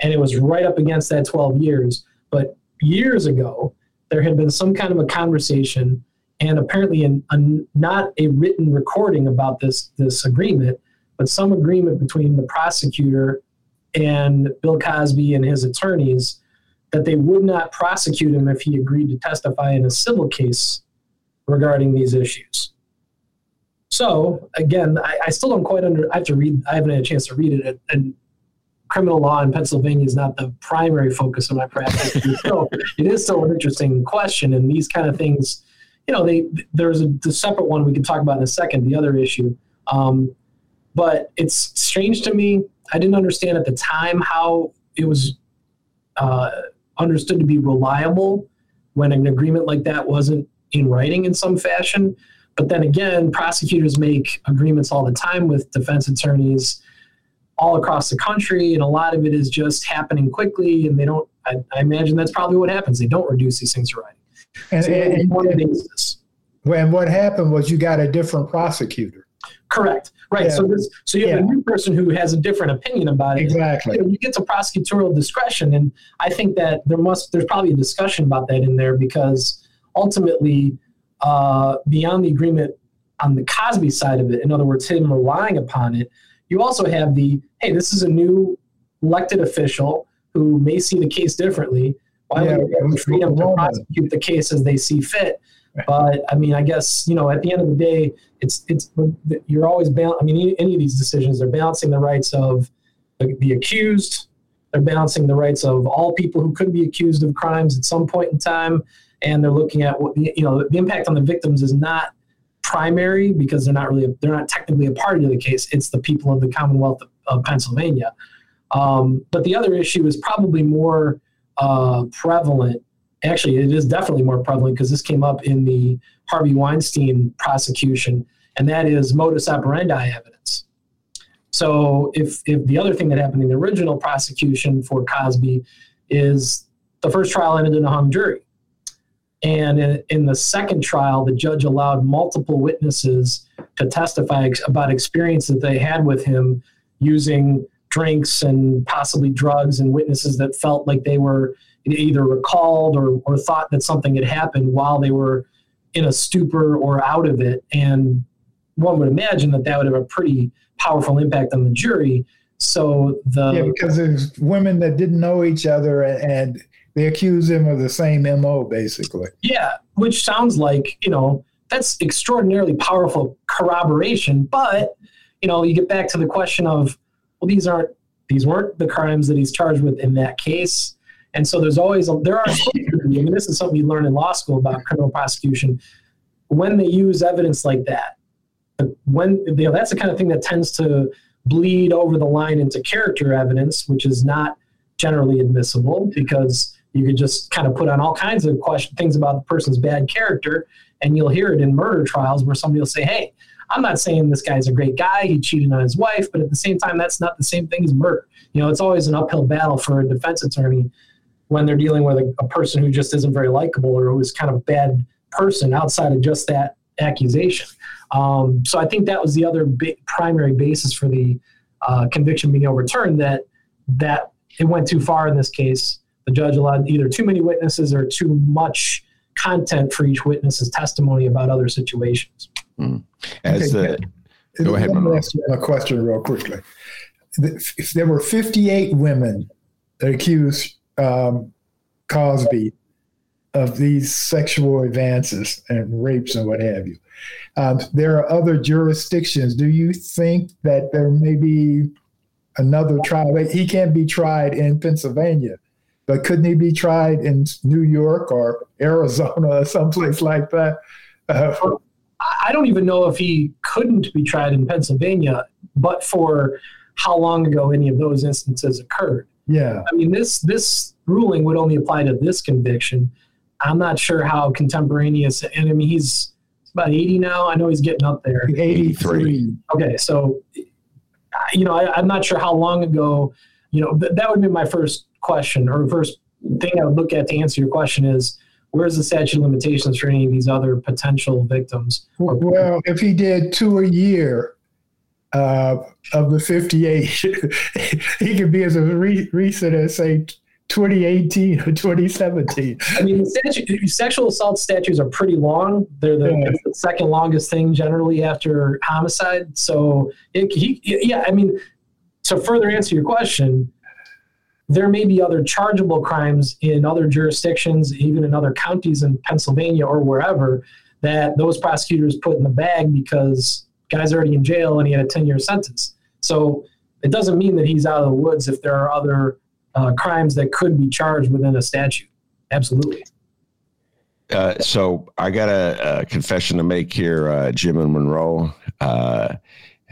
and it was right up against that 12 years. But years ago, there had been some kind of a conversation, and apparently, in a, not a written recording about this this agreement, but some agreement between the prosecutor and Bill Cosby and his attorneys that they would not prosecute him if he agreed to testify in a civil case regarding these issues. So again, I, I, still don't quite under. I have to read. I haven't had a chance to read it, and criminal law in Pennsylvania is not the primary focus of my practice. so it is still an interesting question, and these kind of things, you know, they there's a separate one we can talk about in a second. The other issue, um, but it's strange to me. I didn't understand at the time how it was uh, understood to be reliable when an agreement like that wasn't in writing in some fashion. But then again, prosecutors make agreements all the time with defense attorneys all across the country, and a lot of it is just happening quickly, and they don't. I, I imagine that's probably what happens. They don't reduce these things to writing. And, so and, and, and what happened was you got a different prosecutor. Correct. Right. Yeah. So this, so you have yeah. a new person who has a different opinion about it. Exactly. You, know, you, get to prosecutorial discretion, and I think that there must there's probably a discussion about that in there because ultimately, uh, beyond the agreement on the Cosby side of it, in other words, him relying upon it, you also have the hey, this is a new elected official who may see the case differently. Why yeah, would they have freedom to prosecute the case as they see fit? But I mean, I guess you know, at the end of the day, it's it's you're always bal- I mean, any of these decisions, they're balancing the rights of the, the accused. They're balancing the rights of all people who could be accused of crimes at some point in time, and they're looking at what you know the impact on the victims is not primary because they're not really they're not technically a party to the case. It's the people of the Commonwealth of, Pennsylvania. Um, but the other issue is probably more uh, prevalent. Actually, it is definitely more prevalent because this came up in the Harvey Weinstein prosecution, and that is modus operandi evidence. So, if if the other thing that happened in the original prosecution for Cosby is the first trial ended in a hung jury, and in, in the second trial, the judge allowed multiple witnesses to testify ex- about experience that they had with him using drinks and possibly drugs and witnesses that felt like they were either recalled or, or thought that something had happened while they were in a stupor or out of it. And one would imagine that that would have a pretty powerful impact on the jury. So the yeah, because there's women that didn't know each other and they accuse him of the same mo basically. Yeah, which sounds like you know that's extraordinarily powerful corroboration. But you know, you get back to the question of well, these aren't these weren't the crimes that he's charged with in that case. And so there's always a, there are I mean this is something you learn in law school about criminal prosecution when they use evidence like that. When you know, that's the kind of thing that tends to bleed over the line into character evidence, which is not generally admissible because you could just kind of put on all kinds of question things about the person's bad character, and you'll hear it in murder trials where somebody will say, "Hey, I'm not saying this guy's a great guy. He cheated on his wife, but at the same time, that's not the same thing as murder. You know, it's always an uphill battle for a defense attorney when they're dealing with a, a person who just isn't very likable or who is kind of a bad person outside of just that accusation. Um, so I think that was the other big primary basis for the uh, conviction being overturned. That that it went too far in this case. The judge allowed either too many witnesses or too much content for each witness's testimony about other situations. Mm. As okay, the, go ahead. Let me ask you a question real quickly. If there were 58 women that accused um, Cosby of these sexual advances and rapes and what have you. Um, there are other jurisdictions. Do you think that there may be another trial? He can't be tried in Pennsylvania, but couldn't he be tried in New York or Arizona or someplace like that? Uh, I don't even know if he couldn't be tried in Pennsylvania, but for how long ago any of those instances occurred. Yeah. I mean, this this ruling would only apply to this conviction. I'm not sure how contemporaneous, and I mean, he's about 80 now. I know he's getting up there. 83. Okay, so you know, I, am not sure how long ago. You know, th- that would be my first question or first thing I would look at to answer your question is where's the statute of limitations for any of these other potential victims? Well, if he did two a year uh, of the 58, he could be as re- recent as, say, 2018 or 2017. I mean, statute, sexual assault statutes are pretty long. They're the, yeah. the, second longest thing generally after homicide. So, it, he, yeah, I mean, to further answer your question, there may be other chargeable crimes in other jurisdictions, even in other counties in Pennsylvania or wherever, that those prosecutors put in the bag because guy's already in jail and he had a 10 year sentence. So it doesn't mean that he's out of the woods if there are other uh, crimes that could be charged within a statute. Absolutely. Uh, so I got a, a, confession to make here, uh, Jim and Monroe.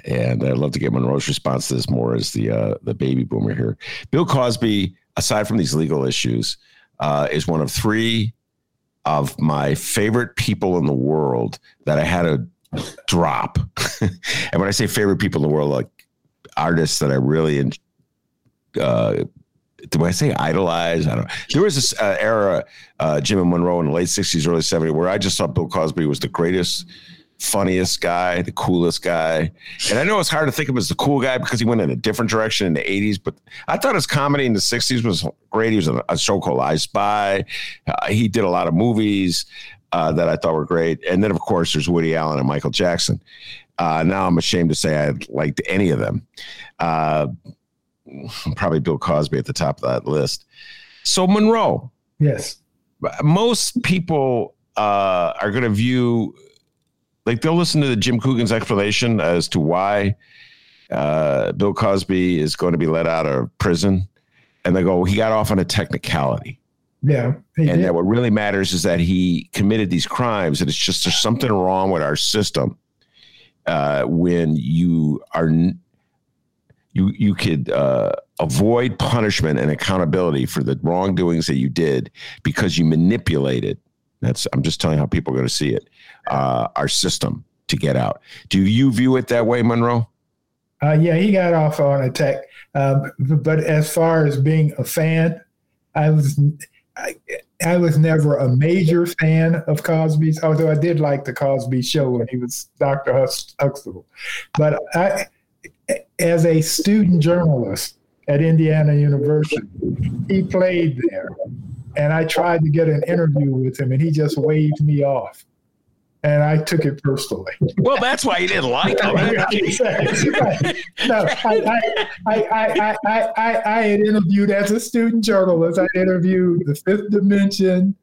And I'd love to get Monroe's response to this more as the uh, the baby boomer here. Bill Cosby, aside from these legal issues, uh, is one of three of my favorite people in the world that I had to drop. and when I say favorite people in the world, like artists that I really uh, do I say idolize? I don't know. There was this uh, era, uh, Jim and Monroe in the late 60s, early 70s, where I just thought Bill Cosby was the greatest funniest guy, the coolest guy. And I know it's hard to think of him as the cool guy because he went in a different direction in the 80s, but I thought his comedy in the 60s was great. He was on a show called I Spy. Uh, he did a lot of movies uh, that I thought were great. And then, of course, there's Woody Allen and Michael Jackson. Uh, now I'm ashamed to say I liked any of them. Uh, probably Bill Cosby at the top of that list. So, Monroe. Yes. Most people uh, are going to view, like they'll listen to the Jim Coogan's explanation as to why uh, Bill Cosby is going to be let out of prison, and they go, he got off on a technicality. Yeah. And that what really matters is that he committed these crimes, and it's just there's something wrong with our system uh, when you are you you could uh, avoid punishment and accountability for the wrongdoings that you did because you manipulated. That's I'm just telling you how people are going to see it. Uh, our system to get out. Do you view it that way, Monroe? Uh, yeah, he got off on a tech. Um, but as far as being a fan, I was I, I, was never a major fan of Cosby's, although I did like the Cosby Show when he was Dr. Huxtable. But I, as a student journalist at Indiana University, he played there, and I tried to get an interview with him, and he just waved me off and I took it personally. Well, that's why you didn't like him. no, I, I, I, I, I, had interviewed as a student journalist. I interviewed the Fifth Dimension,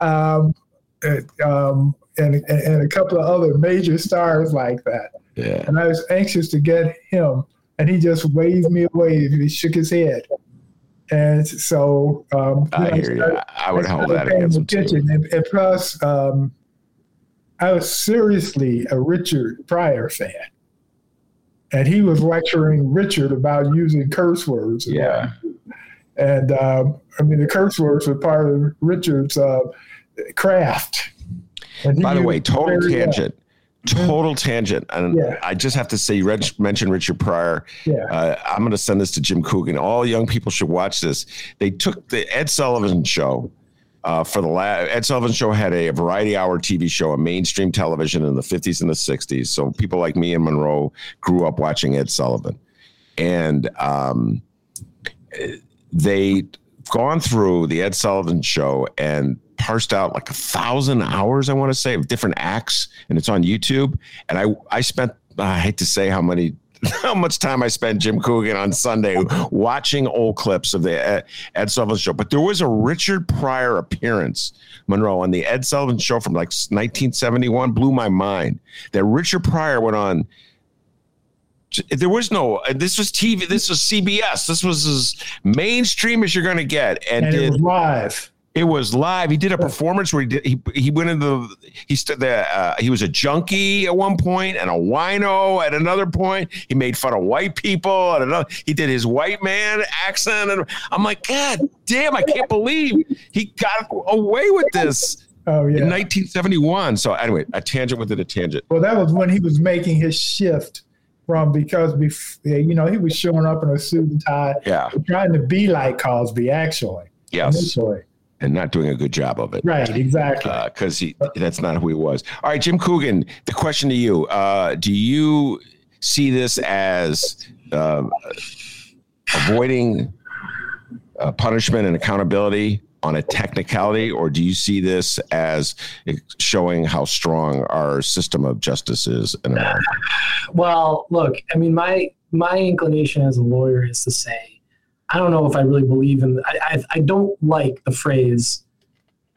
um, and, um, and, and a couple of other major stars like that. Yeah. And I was anxious to get him, and he just waved me away. He shook his head. And so um, I know, hear I, started, you. I would hold that against him too. And, and plus, um, I was seriously a Richard Pryor fan. And he was lecturing Richard about using curse words. Yeah. And um, I mean, the curse words were part of Richard's uh, craft. By the way, total tangent. Well. Total tangent, and yeah. I just have to say, you mentioned Richard Pryor. Yeah. Uh, I'm going to send this to Jim Coogan. All young people should watch this. They took the Ed Sullivan show, uh, for the last Ed Sullivan Show had a variety hour TV show on mainstream television in the 50s and the 60s. So people like me and Monroe grew up watching Ed Sullivan, and um, they gone through the Ed Sullivan Show and parsed out like a thousand hours, I want to say, of different acts, and it's on YouTube. And I I spent I hate to say how many how much time I spent Jim Coogan on Sunday watching old clips of the Ed, Ed, Sullivan show. But there was a Richard Pryor appearance, Monroe, on the Ed Sullivan show from like 1971. Blew my mind that Richard Pryor went on. There was no. Uh, this was TV. This was CBS. This was as mainstream as you're going to get, and, and did, it was live. It was live. He did a performance where he did, he he went into he stood there. Uh, he was a junkie at one point and a wino at another point. He made fun of white people at another. He did his white man accent, and I'm like, God damn! I can't believe he got away with this. Oh yeah, in 1971. So anyway, a tangent within a tangent. Well, that was when he was making his shift from because you know he was showing up in a suit and tie, yeah, trying to be like Cosby actually. Yes. Initially and not doing a good job of it. Right, exactly. Because uh, that's not who he was. All right, Jim Coogan, the question to you: uh, Do you see this as uh, avoiding uh, punishment and accountability on a technicality, or do you see this as showing how strong our system of justice is in America? Well, look, I mean, my my inclination as a lawyer is to say I don't know if I really believe in. I, I, I don't like the phrase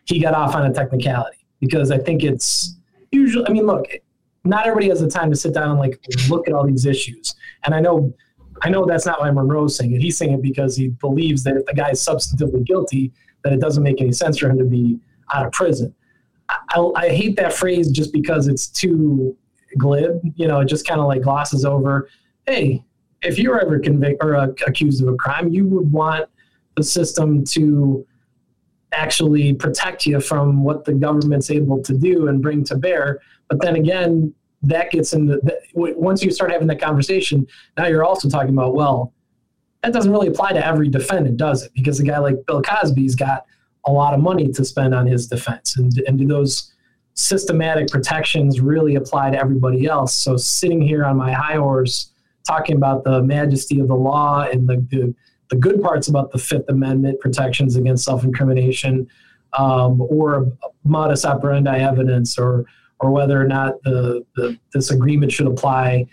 "he got off on a technicality" because I think it's usually. I mean, look, not everybody has the time to sit down and like look at all these issues. And I know, I know that's not why Monroe's saying it. He's saying it because he believes that if the guy is substantively guilty, that it doesn't make any sense for him to be out of prison. I, I hate that phrase just because it's too glib. You know, it just kind of like glosses over. Hey, if you were ever convicted or uh, accused of a crime, you would want the system to actually protect you from what the government's able to do and bring to bear. But then again, that gets into the, once you start having that conversation, now you're also talking about well, that doesn't really apply to every defendant, does it? Because a guy like Bill Cosby's got a lot of money to spend on his defense, and and do those systematic protections really apply to everybody else? So sitting here on my high horse talking about the majesty of the law and the, the, the good parts about the Fifth Amendment protections against self incrimination, um, or modus operandi evidence, or or whether or not the, the this agreement should apply.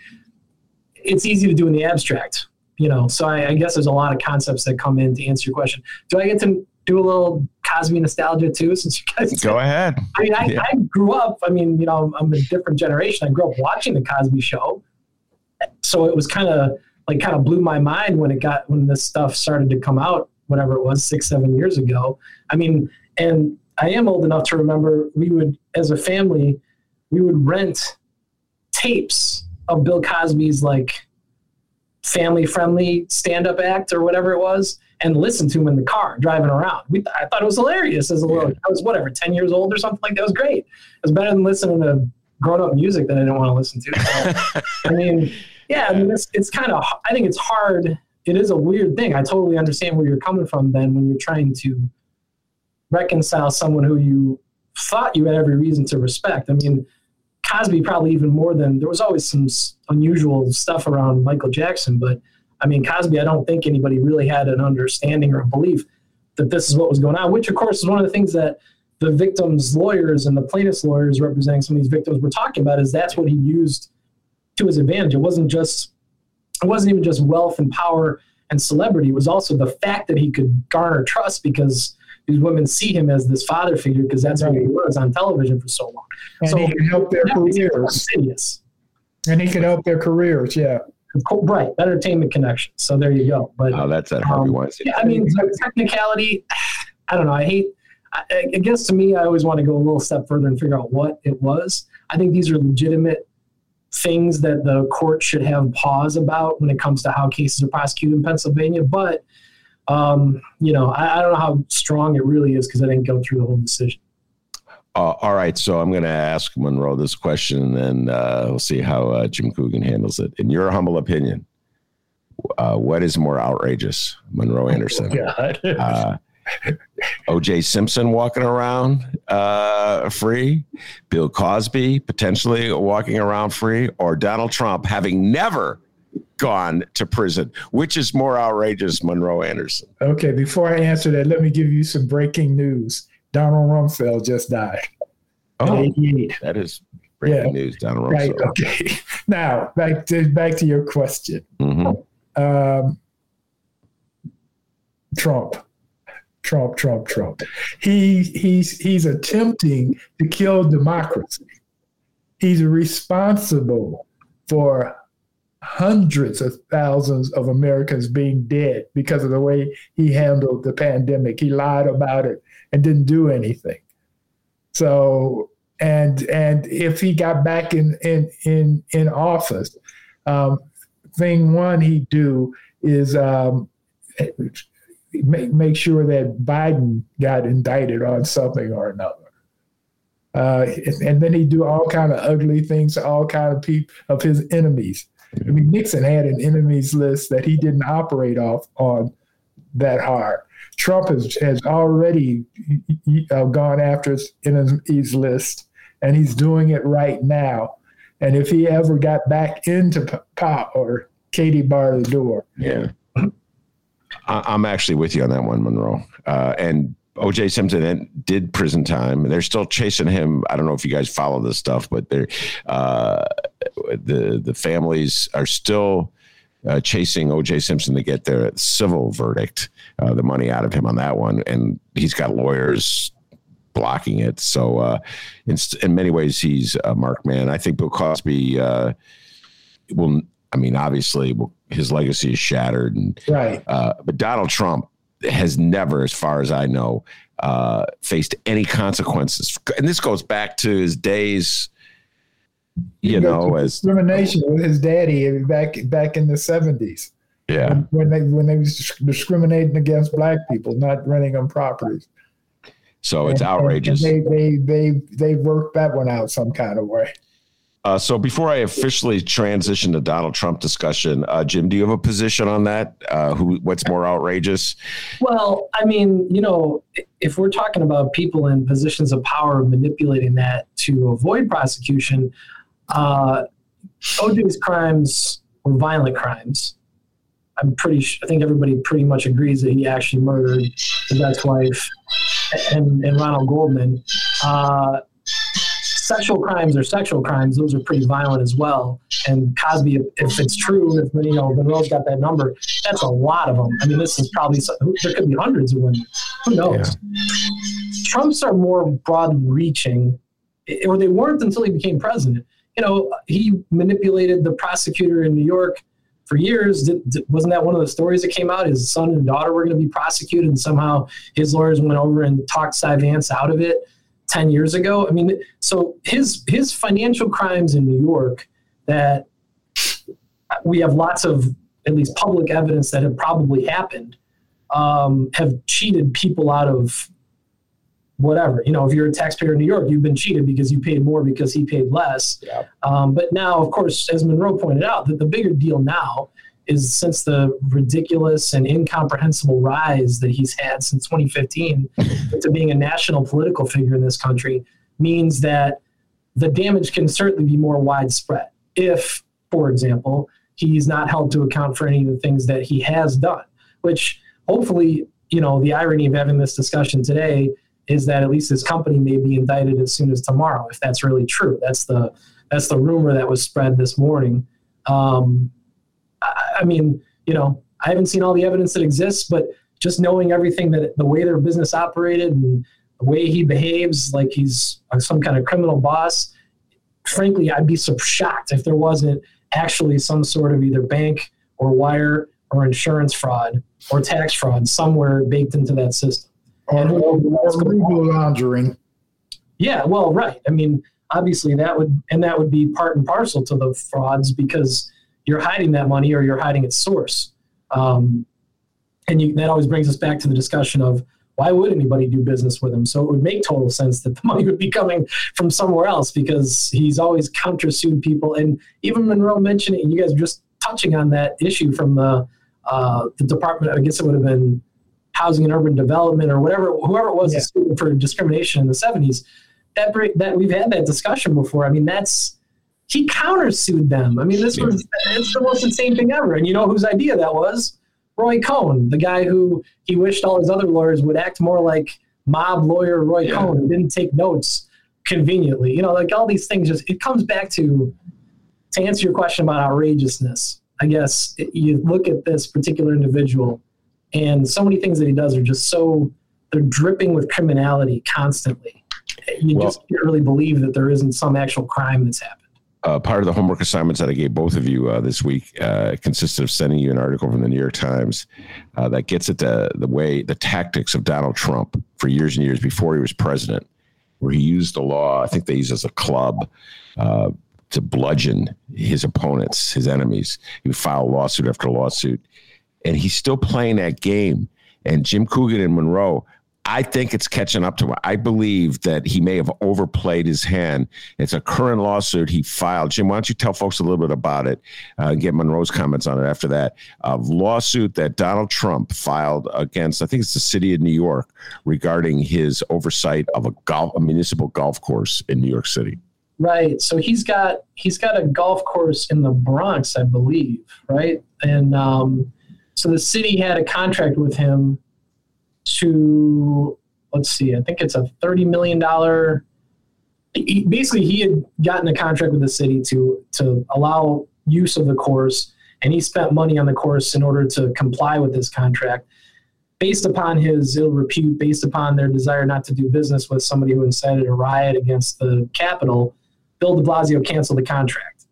It's easy to do in the abstract, you know. So I, I guess there's a lot of concepts that come in to answer your question. Do I get to do a little Cosby nostalgia too, since you guys go ahead. I mean, I, yeah. I grew up. I mean, you know, I'm a different generation. I grew up watching the Cosby Show, so it was kind of like kind of blew my mind when it got when this stuff started to come out. Whatever it was, six seven years ago. I mean, and I am old enough to remember we would, as a family, we would rent tapes of Bill Cosby's like family friendly stand up act or whatever it was and listen to him in the car driving around. We, I thought it was hilarious as a little. I was whatever, 10 years old or something like that. It was great. It was better than listening to grown up music that I didn't want to listen to. So, I mean, yeah, I mean, it's, it's kind of, I think it's hard. It is a weird thing. I totally understand where you're coming from then when you're trying to reconcile someone who you thought you had every reason to respect. I mean, Cosby probably even more than there was always some unusual stuff around Michael Jackson, but I mean Cosby, I don't think anybody really had an understanding or a belief that this is what was going on. Which of course is one of the things that the victims' lawyers and the plaintiffs' lawyers representing some of these victims were talking about is that's what he used to his advantage. It wasn't just it wasn't even just wealth and power and celebrity. It was also the fact that he could garner trust because these women see him as this father figure because that's right. who he was on television for so long. And so he can help their careers. Insidious. And he can help their careers, yeah. Right, entertainment connection. So there you go. But oh, that's that Harvey um, Weinstein. Yeah, I mean, technicality. I don't know. I hate. I, I guess to me, I always want to go a little step further and figure out what it was. I think these are legitimate things that the court should have pause about when it comes to how cases are prosecuted in Pennsylvania. But um, you know, I, I, don't know how strong it really is because I didn't go through the whole decision. Uh, all right, so I'm going to ask Monroe this question, and then uh, we'll see how uh, Jim Coogan handles it. In your humble opinion, uh, what is more outrageous, Monroe Anderson? Oh, O.J. Simpson walking around uh, free, Bill Cosby potentially walking around free, or Donald Trump having never gone to prison. Which is more outrageous, Monroe Anderson? Okay, before I answer that, let me give you some breaking news. Donald Rumsfeld just died. Oh, that is breaking yeah. news. Donald Rumsfeld. Right. Okay. Now back to back to your question. Mm-hmm. Um, Trump. Trump, Trump, Trump. He he's he's attempting to kill democracy. He's responsible for hundreds of thousands of Americans being dead because of the way he handled the pandemic. He lied about it and didn't do anything. So and and if he got back in in in in office, um, thing one he'd do is um, make make sure that Biden got indicted on something or another. Uh, and then he'd do all kind of ugly things to all kind of people of his enemies I mean, Nixon had an enemies list that he didn't operate off on that hard. Trump has, has already uh, gone after his enemies list, and he's doing it right now. And if he ever got back into power, Katie bar the door. Yeah. I'm actually with you on that one, Monroe. Uh, and OJ Simpson did prison time. They're still chasing him. I don't know if you guys follow this stuff, but they're uh, the the families are still uh, chasing OJ Simpson to get their civil verdict, uh, the money out of him on that one, and he's got lawyers blocking it. So, uh, in, in many ways, he's a mark man. I think Bill Cosby uh, will. I mean, obviously, his legacy is shattered, and right. Uh, but Donald Trump has never, as far as I know, uh, faced any consequences. And this goes back to his days, you know, as discrimination with his daddy back back in the seventies. Yeah, when they when they was discriminating against black people, not renting them properties. So it's and, outrageous. And they they they they worked that one out some kind of way. Uh, so before I officially transition to Donald Trump discussion, uh, Jim, do you have a position on that? Uh, who, what's more outrageous? Well, I mean, you know, if we're talking about people in positions of power manipulating that to avoid prosecution, uh, OJ's crimes were violent crimes. I'm pretty. I think everybody pretty much agrees that he actually murdered his ex-wife and, and Ronald Goldman. Sexual crimes are sexual crimes. Those are pretty violent as well. And Cosby, if it's true, if you know Monroe's got that number, that's a lot of them. I mean, this is probably there could be hundreds of women Who knows? Yeah. Trump's are more broad reaching, or they weren't until he became president. You know, he manipulated the prosecutor in New York for years. Did, wasn't that one of the stories that came out? His son and daughter were going to be prosecuted, and somehow his lawyers went over and talked Cy Vance out of it 10 years ago. I mean, so his his financial crimes in New York that we have lots of at least public evidence that have probably happened um, have cheated people out of whatever. You know, if you're a taxpayer in New York, you've been cheated because you paid more because he paid less. Yeah. Um, but now, of course, as Monroe pointed out, that the bigger deal now is since the ridiculous and incomprehensible rise that he's had since 2015 to being a national political figure in this country means that the damage can certainly be more widespread if, for example, he's not held to account for any of the things that he has done, which hopefully, you know, the irony of having this discussion today is that at least his company may be indicted as soon as tomorrow, if that's really true. That's the that's the rumor that was spread this morning. Um, I, mean, you know, I haven't seen all the evidence that exists, but just knowing everything that the way their business operated and the way he behaves, like he's some kind of criminal boss. Frankly, I'd be so shocked if there wasn't actually some sort of either bank or wire or insurance fraud or tax fraud somewhere baked into that system or, and or, legal laundering. Yeah, well, right. I mean, obviously that would and that would be part and parcel to the frauds because you're hiding that money or you're hiding its source. Um, and you, that always brings us back to the discussion of why would anybody do business with him? So it would make total sense that the money would be coming from somewhere else because he's always countersued people. And even Monroe mentioned it, and you guys are just touching on that issue from the uh, the department. I guess it would have been housing and urban development or whatever, whoever it was yeah. for discrimination in the 70s, that that we've had that discussion before. I mean, that's he countersued them. I mean, this was it's the most insane thing ever. And you know whose idea that was? Roy Cohn, the guy who he wished all his other lawyers would act more like mob lawyer Roy yeah. Cohn and didn't take notes conveniently. You know, like all these things just it comes back to to answer your question about outrageousness. I guess it, you look at this particular individual and so many things that he does are just so they're dripping with criminality constantly. You well, just can't really believe that there isn't some actual crime that's happened. Uh, part of the homework assignments that I gave both of you uh, this week uh, consisted of sending you an article from the New York Times uh, that gets at the the way the tactics of Donald Trump for years and years before he was president, where he used the law. I think they use as a club uh, to bludgeon his opponents, his enemies. He would file lawsuit after lawsuit and he's still playing that game. And Jim Coogan and Monroe, I think it's catching up to him. I believe that he may have overplayed his hand. It's a current lawsuit he filed. Jim, why don't you tell folks a little bit about it? Uh, get Monroe's comments on it after that. A lawsuit that Donald Trump filed against, I think it's the city of New York, regarding his oversight of a golf, a municipal golf course in New York City. Right. So he's got he's got a golf course in the Bronx, I believe. Right, and um, so the city had a contract with him to, let's see, I think it's a $30 million. basically, he had gotten a contract with the city to, to allow use of the course, and he spent money on the course in order to comply with this contract. Based upon his ill repute, based upon their desire not to do business with somebody who incited a riot against the Capitol, Bill de Blasio canceled the contract.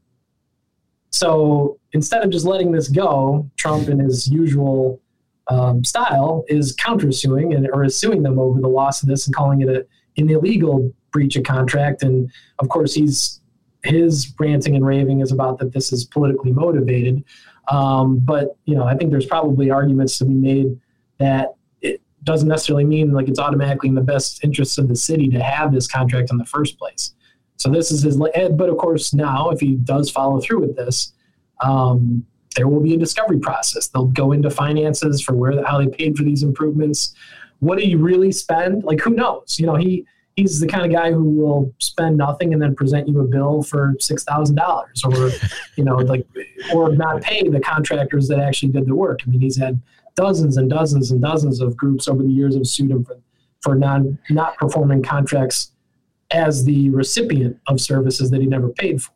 So instead of just letting this go, Trump, in his usual um, style, is countersuing and or is suing them over the loss of this and calling it a, an illegal breach of contract. And of course, he's his ranting and raving is about that this is politically motivated. Um, but you know, I think there's probably arguments to be made that it doesn't necessarily mean like it's automatically in the best interests of the city to have this contract in the first place. So this is his. But of course, now if he does follow through with this, um, there will be a discovery process. They'll go into finances for where how they paid for these improvements. What did you really spend? Like who knows? You know, he he's the kind of guy who will spend nothing and then present you a bill for six thousand dollars, or you know, like or not pay the contractors that actually did the work. I mean, he's had dozens and dozens and dozens of groups over the years have sued him for for non not performing contracts as the recipient of services that he never paid for.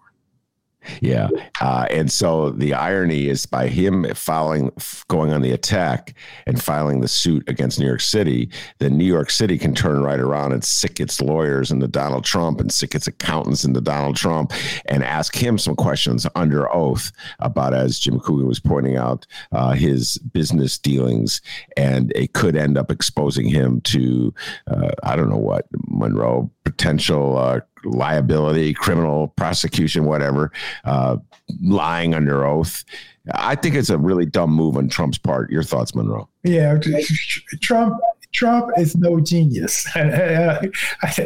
Yeah. Uh, and so the irony is by him filing, going on the attack and filing the suit against New York City, then New York City can turn right around and sick its lawyers into Donald Trump and sick its accountants into Donald Trump and ask him some questions under oath about, as Jim Coogan was pointing out, uh, his business dealings. And it could end up exposing him to, uh, I don't know what, Monroe, potential uh, liability, criminal prosecution, whatever, uh, lying under oath. I think it's a really dumb move on Trump's part. Your thoughts, Monroe? Yeah, Trump. Trump is no genius. I,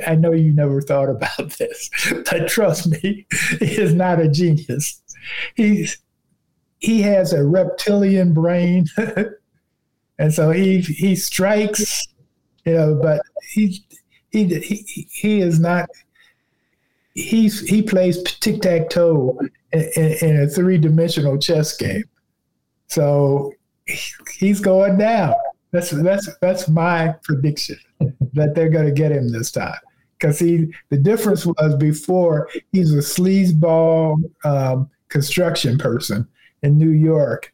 I know you never thought about this, but trust me, he is not a genius. He's he has a reptilian brain, and so he he strikes, you know. But he he he, he is not he's he plays tic tac toe in, in, a three dimensional chess game. So he's going down. That's that's that's my prediction that they're going to get him this time because he the difference was before he's a sleazeball um, construction person in New York,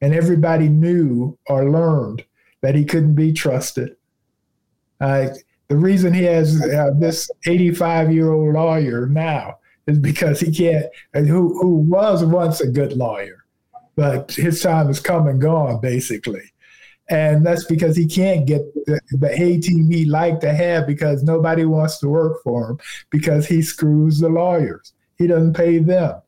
and everybody knew or learned that he couldn't be trusted. Uh, the reason he has uh, this 85 year old lawyer now is because he can't, who, who was once a good lawyer, but his time is come and gone, basically. And that's because he can't get the, the A team he liked to have because nobody wants to work for him because he screws the lawyers. He doesn't pay them.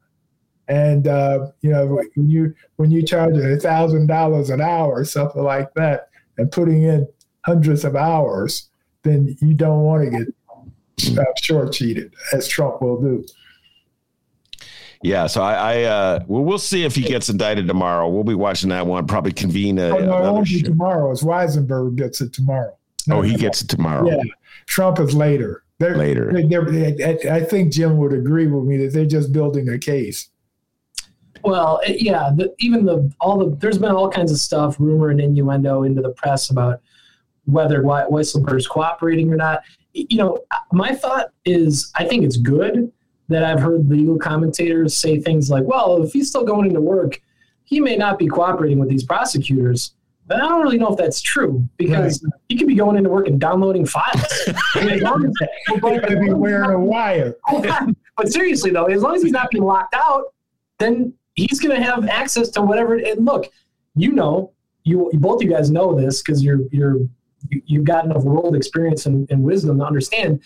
And uh, you know when you when you charge a thousand dollars an hour or something like that, and putting in hundreds of hours, then you don't want to get uh, short cheated, as Trump will do. Yeah, so I, I uh, well, we'll see if he gets indicted tomorrow. We'll be watching that one. Probably convene a, oh, no, it won't be tomorrow. It's Weisselberg gets it tomorrow. No, oh, he tomorrow. gets it tomorrow. Yeah, Trump is later. They're, later. They're, they're, I think Jim would agree with me that they're just building a case. Well, yeah, the, even the all the there's been all kinds of stuff, rumor and innuendo into the press about whether Weisselberg's cooperating or not. You know, my thought is I think it's good that I've heard legal commentators say things like, well, if he's still going into work, he may not be cooperating with these prosecutors. But I don't really know if that's true because right. he could be going into work and downloading files. I mean, he could be wearing a wire. but seriously, though, as long as he's not being locked out, then he's going to have access to whatever. And look, you know, you both you guys know this because you're you're you've got enough world experience and, and wisdom to understand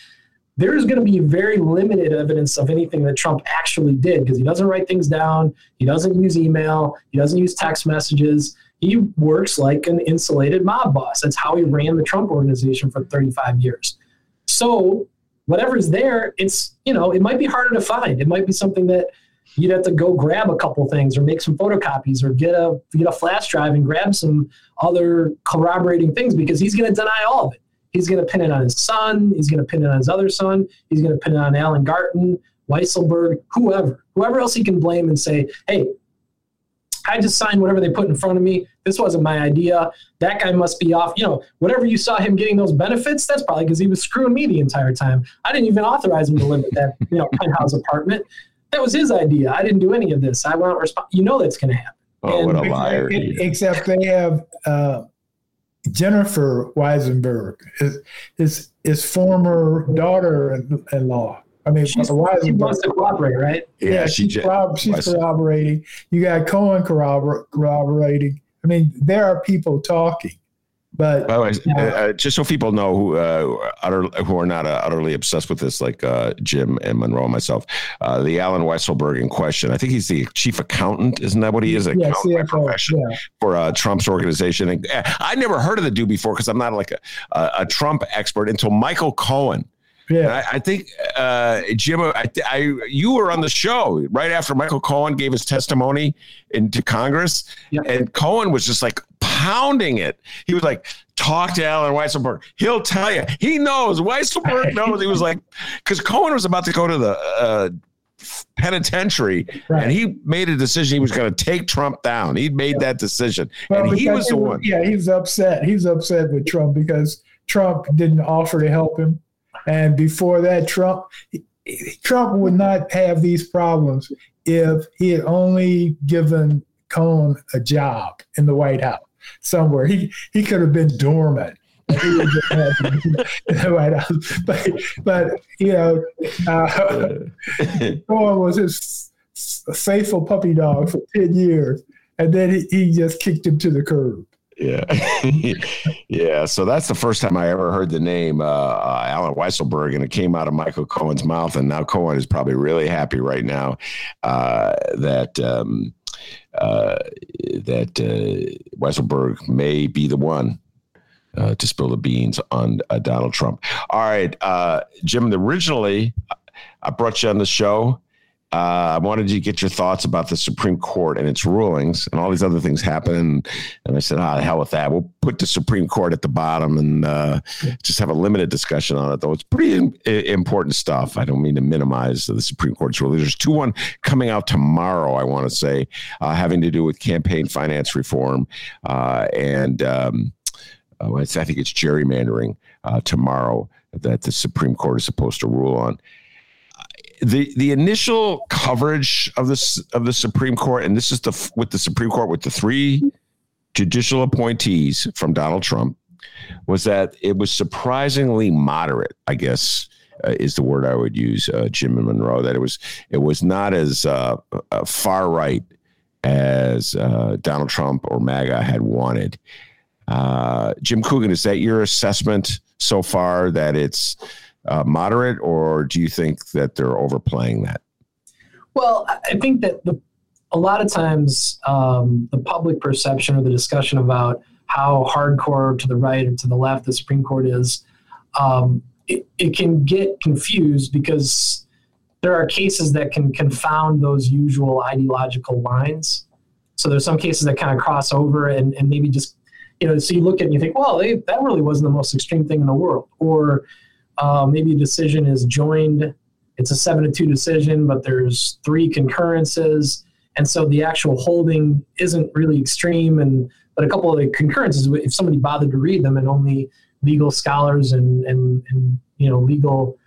there's going to be very limited evidence of anything that Trump actually did because he doesn't write things down, he doesn't use email, he doesn't use text messages. He works like an insulated mob boss. That's how he ran the Trump organization for 35 years. So, whatever's there, it's, you know, it might be harder to find. It might be something that you'd have to go grab a couple things or make some photocopies or get a get a flash drive and grab some other corroborating things because he's going to deny all of it. He's going to pin it on his son. He's going to pin it on his other son. He's going to pin it on Alan Garten, Weisselberg, whoever, whoever else he can blame and say, "Hey, I just signed whatever they put in front of me. This wasn't my idea. That guy must be off. You know, whatever you saw him getting those benefits, that's probably because he was screwing me the entire time. I didn't even authorize him to live at that, you know, penthouse apartment. That was his idea. I didn't do any of this. I won't respond. You know that's going to happen. Oh, and what a liar! Except they have uh, Jennifer Weisselberg, his, his, his former daughter-in-law. I mean, she's, she wants to cooperate, right? Yeah, yeah she she's, corrobor- she's corroborating. You got Cohen corrobor- corroborating. I mean, there are people talking. But by the way, uh, uh, just so people know who uh, utter, who are not uh, utterly obsessed with this, like uh, Jim and Monroe and myself, uh, the Allen Weisselberg in question. I think he's the chief accountant, isn't that what he is? Yeah, profession yeah. for Trump's organization. And I never heard of the dude before because I'm not like a, a Trump expert until Michael Cohen yeah, I, I, think uh, Jim, I, I, you were on the show right after Michael Cohen gave his testimony into Congress, yep. and Cohen was just like pounding it. He was like, "Talk to Allen Weisselberg. He'll tell you. He knows. Weisselberg knows." He was like, because Cohen was about to go to the uh, penitentiary, right. and he made a decision. He was going to take Trump down. He'd made that decision, well, and he was the one. Yeah, he's upset. He's upset with Trump because Trump didn't offer to help him and before that, Trump Trump would not have these problems if he had only given Cohen a job in the White House somewhere. He he could have been dormant. but but you know, uh, was his faithful puppy dog for ten years, and then he, he just kicked him to the curb. Yeah, yeah. So that's the first time I ever heard the name uh, uh, Allen Weisselberg, and it came out of Michael Cohen's mouth. And now Cohen is probably really happy right now uh, that um, uh, that uh, Weisselberg may be the one uh, to spill the beans on Donald Trump. All right, Jim. Originally, I brought you on the show uh, I wanted you to get your thoughts about the Supreme Court and its rulings, and all these other things happen. And I said, "Ah, oh, hell with that. We'll put the Supreme Court at the bottom and uh, just have a limited discussion on it." Though it's pretty in, important stuff. I don't mean to minimize the Supreme Court's ruling. There's two one coming out tomorrow. I want to say uh, having to do with campaign finance reform uh, and um, uh, I think it's gerrymandering uh, tomorrow that the Supreme Court is supposed to rule on the the initial coverage of this of the Supreme Court, and this is the with the Supreme Court with the three judicial appointees from Donald Trump, was that it was surprisingly moderate. I guess uh, is the word I would use, uh, Jim and Monroe. That it was it was not as uh, uh far right as uh, Donald Trump or MAGA had wanted. Uh, Jim Coogan, is that your assessment so far that it's uh, moderate, or do you think that they're overplaying that? Well, I think that the, a lot of times um, the public perception or the discussion about how hardcore to the right or to the left the Supreme Court is, um, it, it can get confused because there are cases that can confound those usual ideological lines. So there's some cases that kind of cross over and, and maybe just, you know, so you look at and you think, well, they, that really wasn't the most extreme thing in the world. Or uh, maybe decision is joined. It's a seven to two decision, but there's three concurrences, and so the actual holding isn't really extreme. And but a couple of the concurrences, if somebody bothered to read them, and only legal scholars and and, and you know legal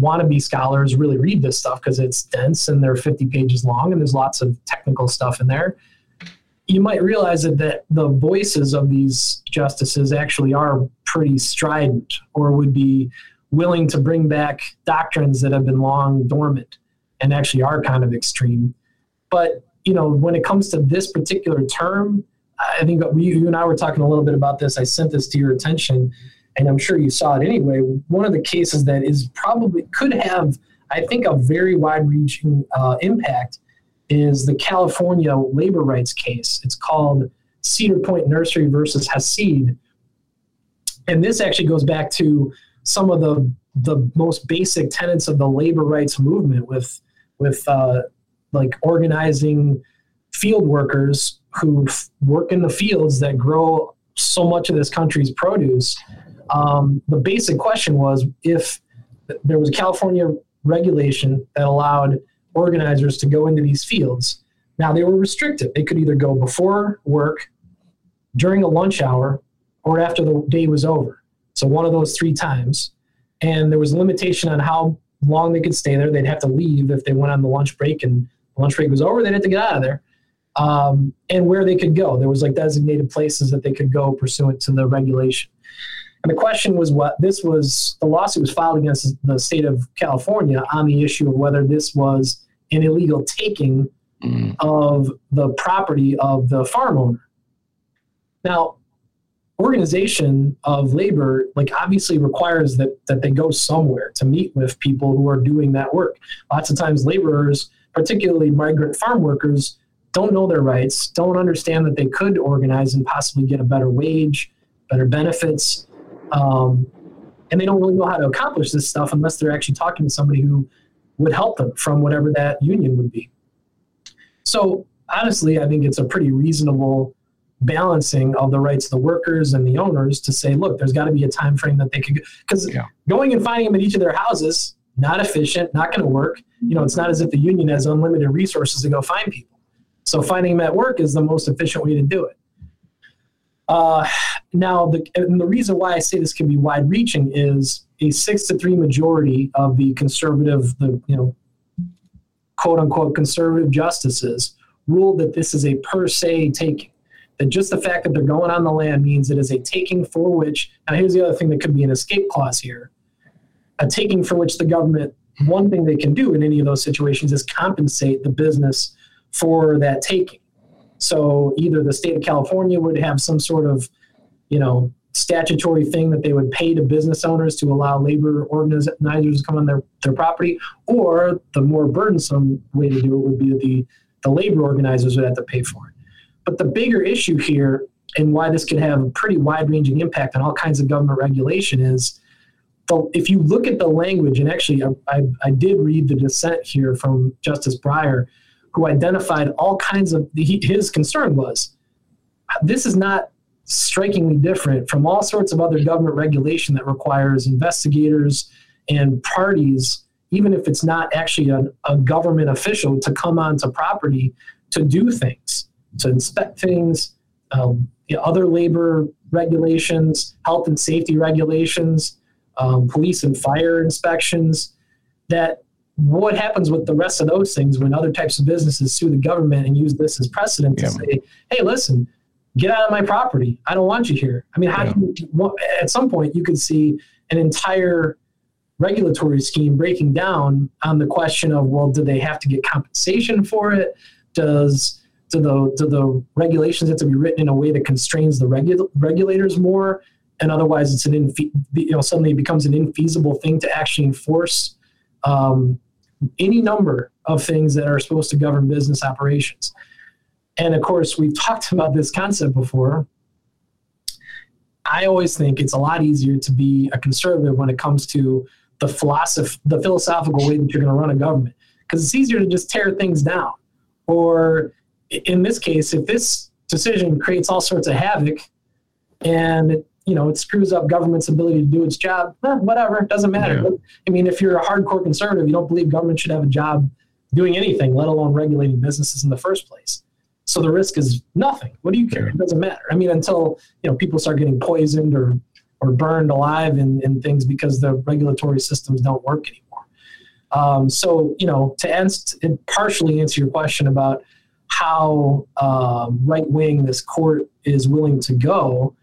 wannabe scholars really read this stuff because it's dense and they're 50 pages long and there's lots of technical stuff in there you might realize that, that the voices of these justices actually are pretty strident or would be willing to bring back doctrines that have been long dormant and actually are kind of extreme. But you know, when it comes to this particular term, I think we, you and I were talking a little bit about this. I sent this to your attention, and I'm sure you saw it anyway. One of the cases that is probably could have, I think, a very wide-reaching uh, impact is the California labor rights case. It's called Cedar Point Nursery versus Hassid, and this actually goes back to some of the the most basic tenets of the labor rights movement with with uh, like organizing field workers who f- work in the fields that grow so much of this country's produce. Um, the basic question was if there was a California regulation that allowed organizers to go into these fields. Now they were restricted; they could either go before work, during a lunch hour, or after the day was over. So one of those three times. And there was a limitation on how long they could stay there. They'd have to leave if they went on the lunch break and the lunch break was over, they'd have to get out of there. Um, and where they could go. There was like designated places that they could go pursuant to the regulation. And the question was what this was the lawsuit was filed against the state of California on the issue of whether this was an illegal taking mm. of the property of the farm owner. Now, organization of labor like obviously requires that that they go somewhere to meet with people who are doing that work. Lots of times laborers particularly migrant farm workers don't know their rights don't understand that they could organize and possibly get a better wage better benefits um, and they don't really know how to accomplish this stuff unless they're actually talking to somebody who would help them from whatever that union would be. So honestly i think it's a pretty reasonable balancing of the rights of the workers and the owners to say, look, there's got to be a time frame that they could because yeah. going and finding them at each of their houses not efficient, not going to work. You know, it's not as if the union has unlimited resources to go find people. So finding them at work is the most efficient way to do it. Uh, now, the, the reason why I say this can be wide-reaching is a six to three majority of the conservative, the you know, quote unquote conservative justices ruled that this is a per se taking. That just the fact that they're going on the land means it is a taking for which, now here's the other thing that could be an escape clause here a taking for which the government, one thing they can do in any of those situations is compensate the business for that taking. So either the state of California would have some sort of, you know, statutory thing that they would pay to business owners to allow labor organizers to come on their, their property, or the more burdensome way to do it would be the, the labor organizers would have to pay for it. But the bigger issue here, and why this could have a pretty wide ranging impact on all kinds of government regulation, is if you look at the language, and actually I, I, I did read the dissent here from Justice Breyer, who identified all kinds of, he, his concern was this is not strikingly different from all sorts of other government regulation that requires investigators and parties, even if it's not actually a, a government official, to come onto property to do things, to inspect things, um, other labor regulations, health and safety regulations, um, police and fire inspections. That what happens with the rest of those things when other types of businesses sue the government and use this as precedent to say, hey, listen, get out of my property. I don't want you here. I mean, how yeah. do you, at some point you could see an entire regulatory scheme breaking down on the question of, well, do they have to get compensation for it? Does do the do the regulations have to be written in a way that constrains the regu- regulators more? And otherwise, it's an infe- you know suddenly it becomes an infeasible thing to actually enforce um, any number of things that are supposed to govern business operations. And of course, we've talked about this concept before. I always think it's a lot easier to be a conservative when it comes to the philosoph- the philosophical way that you're going to run a government, because it's easier to just tear things down. Or in this case, if this decision creates all sorts of havoc, and it, you know it screws up government's ability to do its job, eh, whatever, it doesn't matter. Yeah. But, I mean, if you're a hardcore conservative, you don't believe government should have a job doing anything, let alone regulating businesses in the first place. So the risk is nothing. What do you care? It doesn't matter. I mean, until you know people start getting poisoned or or burned alive in, in things because the regulatory systems don't work anymore. Um, so you know, to answer, partially answer your question about how uh, right wing this court is willing to go,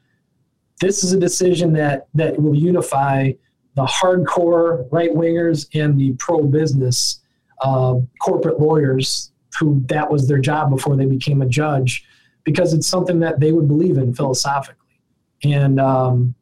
this is a decision that that will unify the hardcore right wingers and the pro business uh, corporate lawyers who that was their job before they became a judge because it's something that they would believe in philosophically. And um,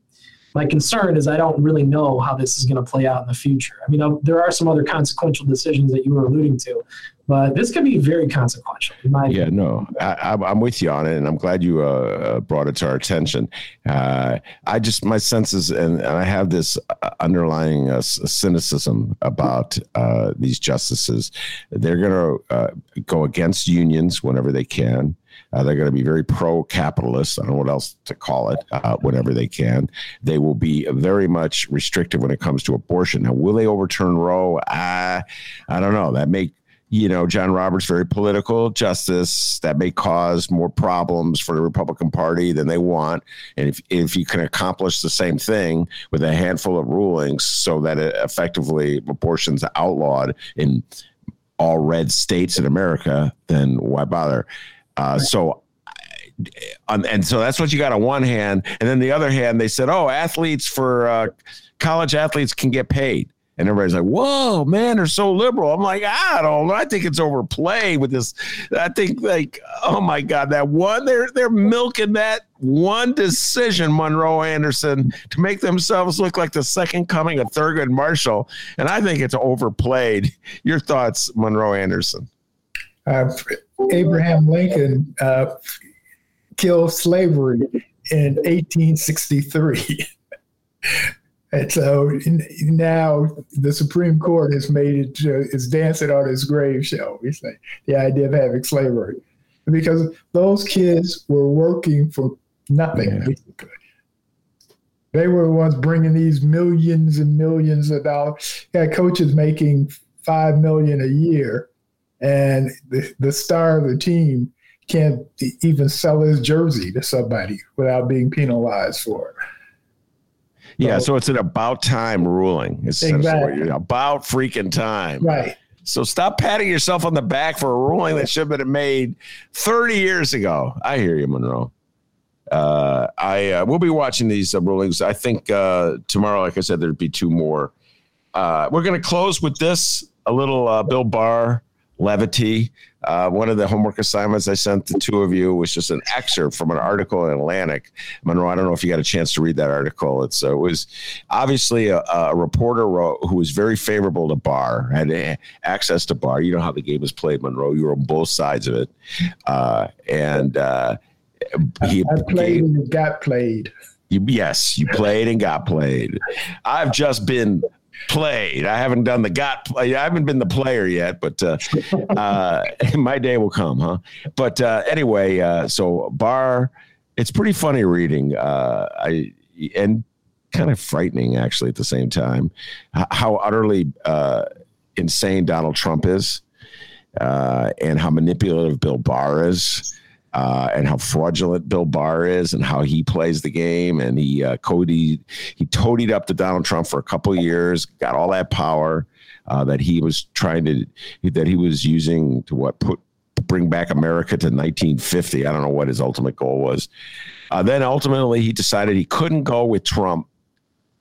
my concern is I don't really know how this is going to play out in the future. I mean, uh, there are some other consequential decisions that you were alluding to, but this could be very consequential. yeah, no, I, am with you on it, and I'm glad you uh, uh, brought it to our attention. Uh, I just my senses, and, and I have this uh, underlying uh, cynicism about uh, these justices. They're going to go against unions whenever they can. Uh, they're going to be very pro capitalist. I don't know what else to call it, uh, whenever they can. They will be very much restrictive when it comes to abortion. Now, will they overturn Roe? Uh, I don't know. That may you know, John Roberts, very political justice that may cause more problems for the Republican Party than they want. And if, if you can accomplish the same thing with a handful of rulings so that it effectively abortion's outlawed in all red states in America, then why bother? Uh, so and so that's what you got on one hand, and then the other hand, they said, "Oh, athletes for uh, college athletes can get paid." And everybody's like, whoa, man, they're so liberal. I'm like, I don't know. I think it's overplayed with this. I think like, oh my God, that one, they're they're milking that one decision, Monroe Anderson, to make themselves look like the second coming of Thurgood Marshall. And I think it's overplayed. Your thoughts, Monroe Anderson? Uh, Abraham Lincoln uh, killed slavery in 1863. And so now the Supreme Court has made it, uh, is dancing on his grave, shall we say, the idea of having slavery. Because those kids were working for nothing, yeah. basically. They were the ones bringing these millions and millions of dollars. Got coaches making five million a year, and the, the star of the team can't even sell his jersey to somebody without being penalized for it. Yeah, so, it's an about time ruling. It's exactly. about freaking time. Right. So stop patting yourself on the back for a ruling that should have been made 30 years ago. I hear you, Monroe. Uh, I uh, we'll be watching these uh, rulings. I think uh, tomorrow, like I said, there'd be two more. Uh, we're going to close with this a little uh, Bill Barr levity. Uh, one of the homework assignments I sent the two of you was just an excerpt from an article in Atlantic. Monroe, I don't know if you got a chance to read that article. It's, uh, it was obviously a, a, reporter wrote, who was very favorable to Barr, had access to Barr. You know how the game is played, Monroe. You were on both sides of it. Uh, and uh, he I played and got played. You, yes, you played and got played. I've just been played. I haven't done the got. play. I haven't been the player yet, but uh, uh, my day will come, huh? But uh, anyway, uh, so Barr, it's pretty funny reading. Uh, I and kind of frightening actually at the same time how utterly uh, insane Donald Trump is, and how manipulative Bill Barr is uh, and how fraudulent Bill Barr is and how he plays the game. And he uh, Cody he toadied up to Donald Trump for a couple years, got all that power uh, that he was trying to that he was using to what put bring back America to 1950. I don't know what his ultimate goal was. Uh, then ultimately he decided he couldn't go with Trump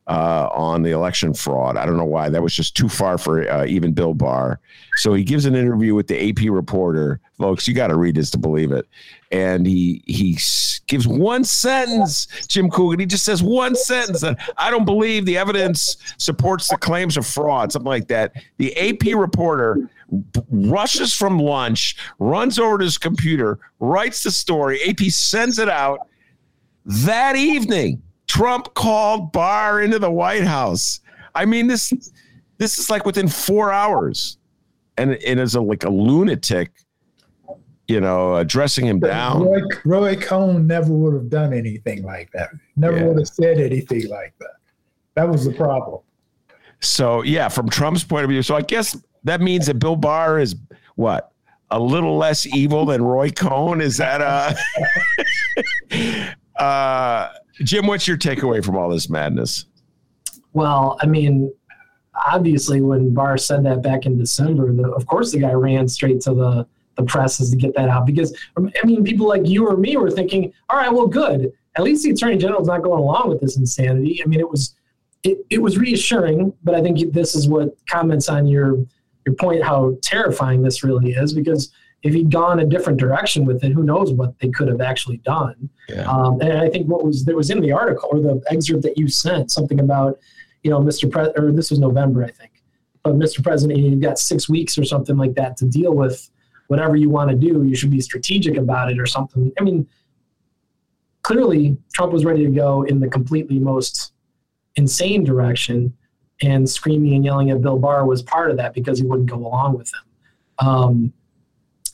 uh, on the election fraud. I don't know why. That was just too far for uh, even Bill Barr. So he gives an interview with the AP reporter. Folks, you got to read this to believe it. And he he gives one sentence, Jim Coogan. He just says one sentence that I don't believe the evidence supports the claims of fraud, something like that. The AP reporter rushes from lunch, runs over to his computer, writes the story. AP sends it out that evening Trump called Barr into the White House. I mean, this this is like within four hours, and it is a, like a lunatic, you know, addressing him down. Roy, Roy Cohn never would have done anything like that. Never yeah. would have said anything like that. That was the problem. So yeah, from Trump's point of view, so I guess that means that Bill Barr is what a little less evil than Roy Cohn. Is that uh? uh Jim, what's your takeaway from all this madness? Well, I mean, obviously, when Barr said that back in December, the, of course the guy ran straight to the the presses to get that out because I mean, people like you or me were thinking, all right, well, good. At least the attorney general is not going along with this insanity. I mean, it was it, it was reassuring, but I think this is what comments on your your point how terrifying this really is because if he'd gone a different direction with it, who knows what they could have actually done. Yeah. Um, and I think what was there was in the article or the excerpt that you sent something about, you know, Mr. Pre- or this was November, I think. But Mr. President, you've got six weeks or something like that to deal with whatever you want to do. You should be strategic about it or something. I mean, clearly Trump was ready to go in the completely most insane direction, and screaming and yelling at Bill Barr was part of that because he wouldn't go along with him. Um,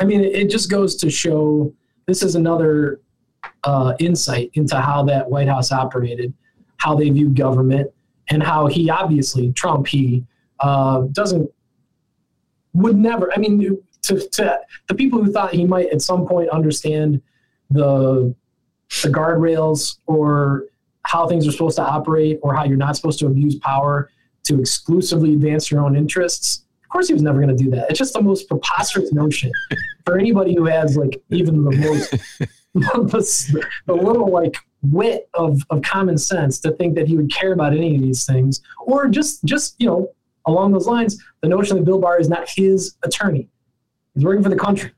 I mean, it just goes to show this is another uh, insight into how that White House operated, how they viewed government, and how he obviously, Trump, he uh, doesn't, would never, I mean, to, to the people who thought he might at some point understand the, the guardrails or how things are supposed to operate or how you're not supposed to abuse power to exclusively advance your own interests course, he was never going to do that. It's just the most preposterous notion for anybody who has like even the most the, little like wit of, of common sense to think that he would care about any of these things, or just just you know along those lines, the notion that Bill Barr is not his attorney. He's working for the country.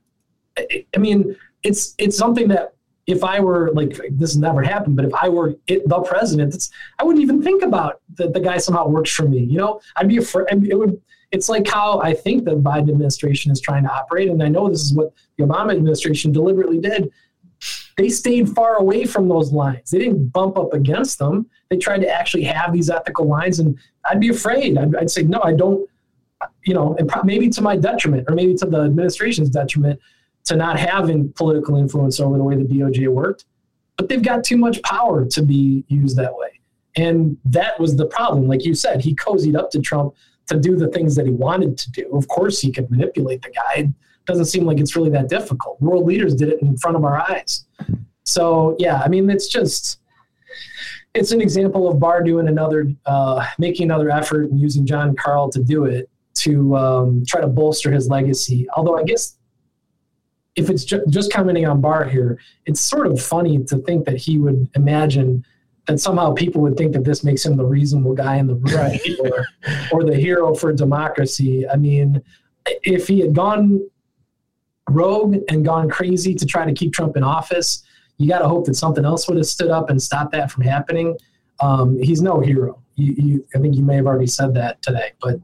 I, I mean, it's it's something that if I were like this has never happened, but if I were it, the president, I wouldn't even think about that the guy somehow works for me. You know, I'd be afraid. It would it's like how I think the Biden administration is trying to operate, and I know this is what the Obama administration deliberately did. They stayed far away from those lines. They didn't bump up against them. They tried to actually have these ethical lines, and I'd be afraid. I'd, I'd say, no, I don't. You know, and maybe to my detriment, or maybe to the administration's detriment, to not having political influence over the way the DOJ worked. But they've got too much power to be used that way. And that was the problem. Like you said, he cozied up to Trump to do the things that he wanted to do. Of course, he could manipulate the guy. It doesn't seem like it's really that difficult. World leaders did it in front of our eyes. So yeah, I mean, it's just it's an example of Barr doing another, uh, making another effort and using Jon Karl to do it. to um, try to bolster his legacy. Although I guess if it's ju- just commenting on Barr here, it's sort of funny to think that he would imagine that somehow people would think that this makes him the reasonable guy in the room or, or the hero for democracy. I mean, if he had gone rogue and gone crazy to try to keep Trump in office, you got to hope that something else would have stood up and stopped that from happening. Um, he's no hero. You, you, I think you may have already said that today, but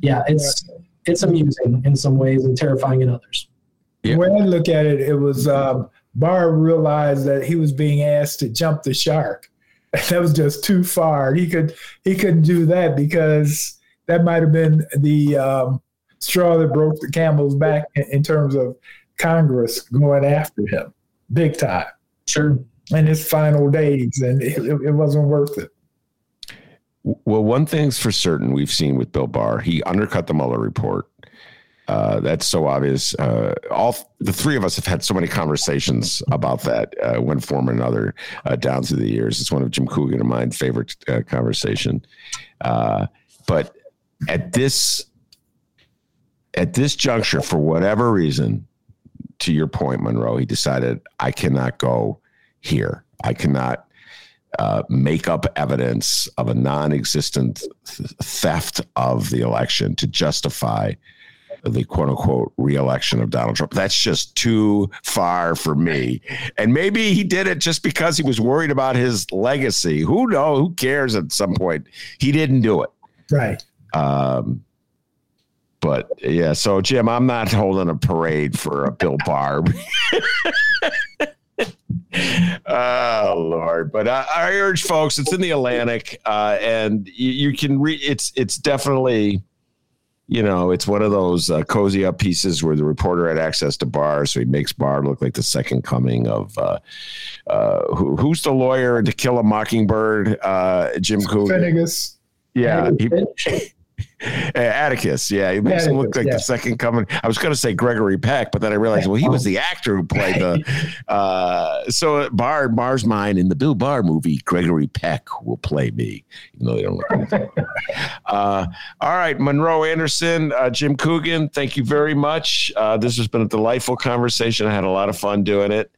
yeah, it's it's amusing in some ways and terrifying in others. Yeah. When I look at it, it was um, Barr realized that he was being asked to jump the shark. That was just too far. He could he couldn't do that because that might have been the um, straw that broke the camel's back in, in terms of Congress going after him big time. Sure. In his final days, and it, it wasn't worth it. Well, one thing's for certain we've seen with Bill Barr, he undercut the Mueller report. Uh, that's so obvious. Uh, all the three of us have had so many conversations about that, uh, one form or another, uh, down through the years. It's one of Jim Coogan and mine favorite uh, conversation. But at this at this juncture, for whatever reason, to your point, Monroe, he decided I cannot go here. I cannot uh, make up evidence of a non-existent th- theft of the election to justify the quote unquote reelection of Donald Trump. That's just too far for me. And maybe he did it just because he was worried about his legacy. Who knows? Who cares at some point? He didn't do it. Right. Um, but yeah, so Jim, I'm not holding a parade for a Bill Barb. oh Lord! But I, I, urge folks, it's in the Atlantic, uh, and you, you can read. It's it's definitely, you know, it's one of those uh, cozy up pieces where the reporter had access to Barr, so he makes Barr look like the second coming of uh, uh who, who's the lawyer to Kill a Mockingbird? Uh, Jim Coogan. Finnegas. Yeah. He, Atticus, yeah, he makes Atticus, him look like yeah. the second coming. I was going to say Gregory Peck, but then I realized, well, he was the actor who played the. Uh, so Barr, Barr's mind in the Bill Barr movie, Gregory Peck will play me, even though they don't look. Like uh, all right, Monroe Anderson, uh, Jim Coogan, thank you very much. Uh, this has been a delightful conversation. I had a lot of fun doing it,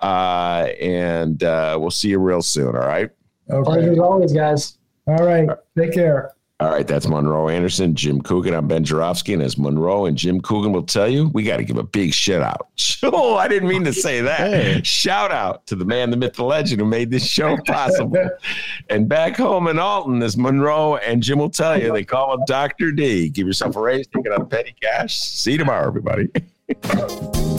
uh, and uh, we'll see you real soon. All right. Okay. As always, guys. All right. Take care. All right, that's Monroe Anderson, Jim Coogan. I'm Ben Joravsky, and as Monroe and Jim Coogan will tell you, we got to give a big shout out. Oh, I didn't mean to say that. hey. Shout out to the man, the myth, the legend who made this show possible. and back home in Alton, as Monroe and Jim will tell you, they call him Dr. D. Give yourself a raise, take it out of petty cash. See you tomorrow, everybody.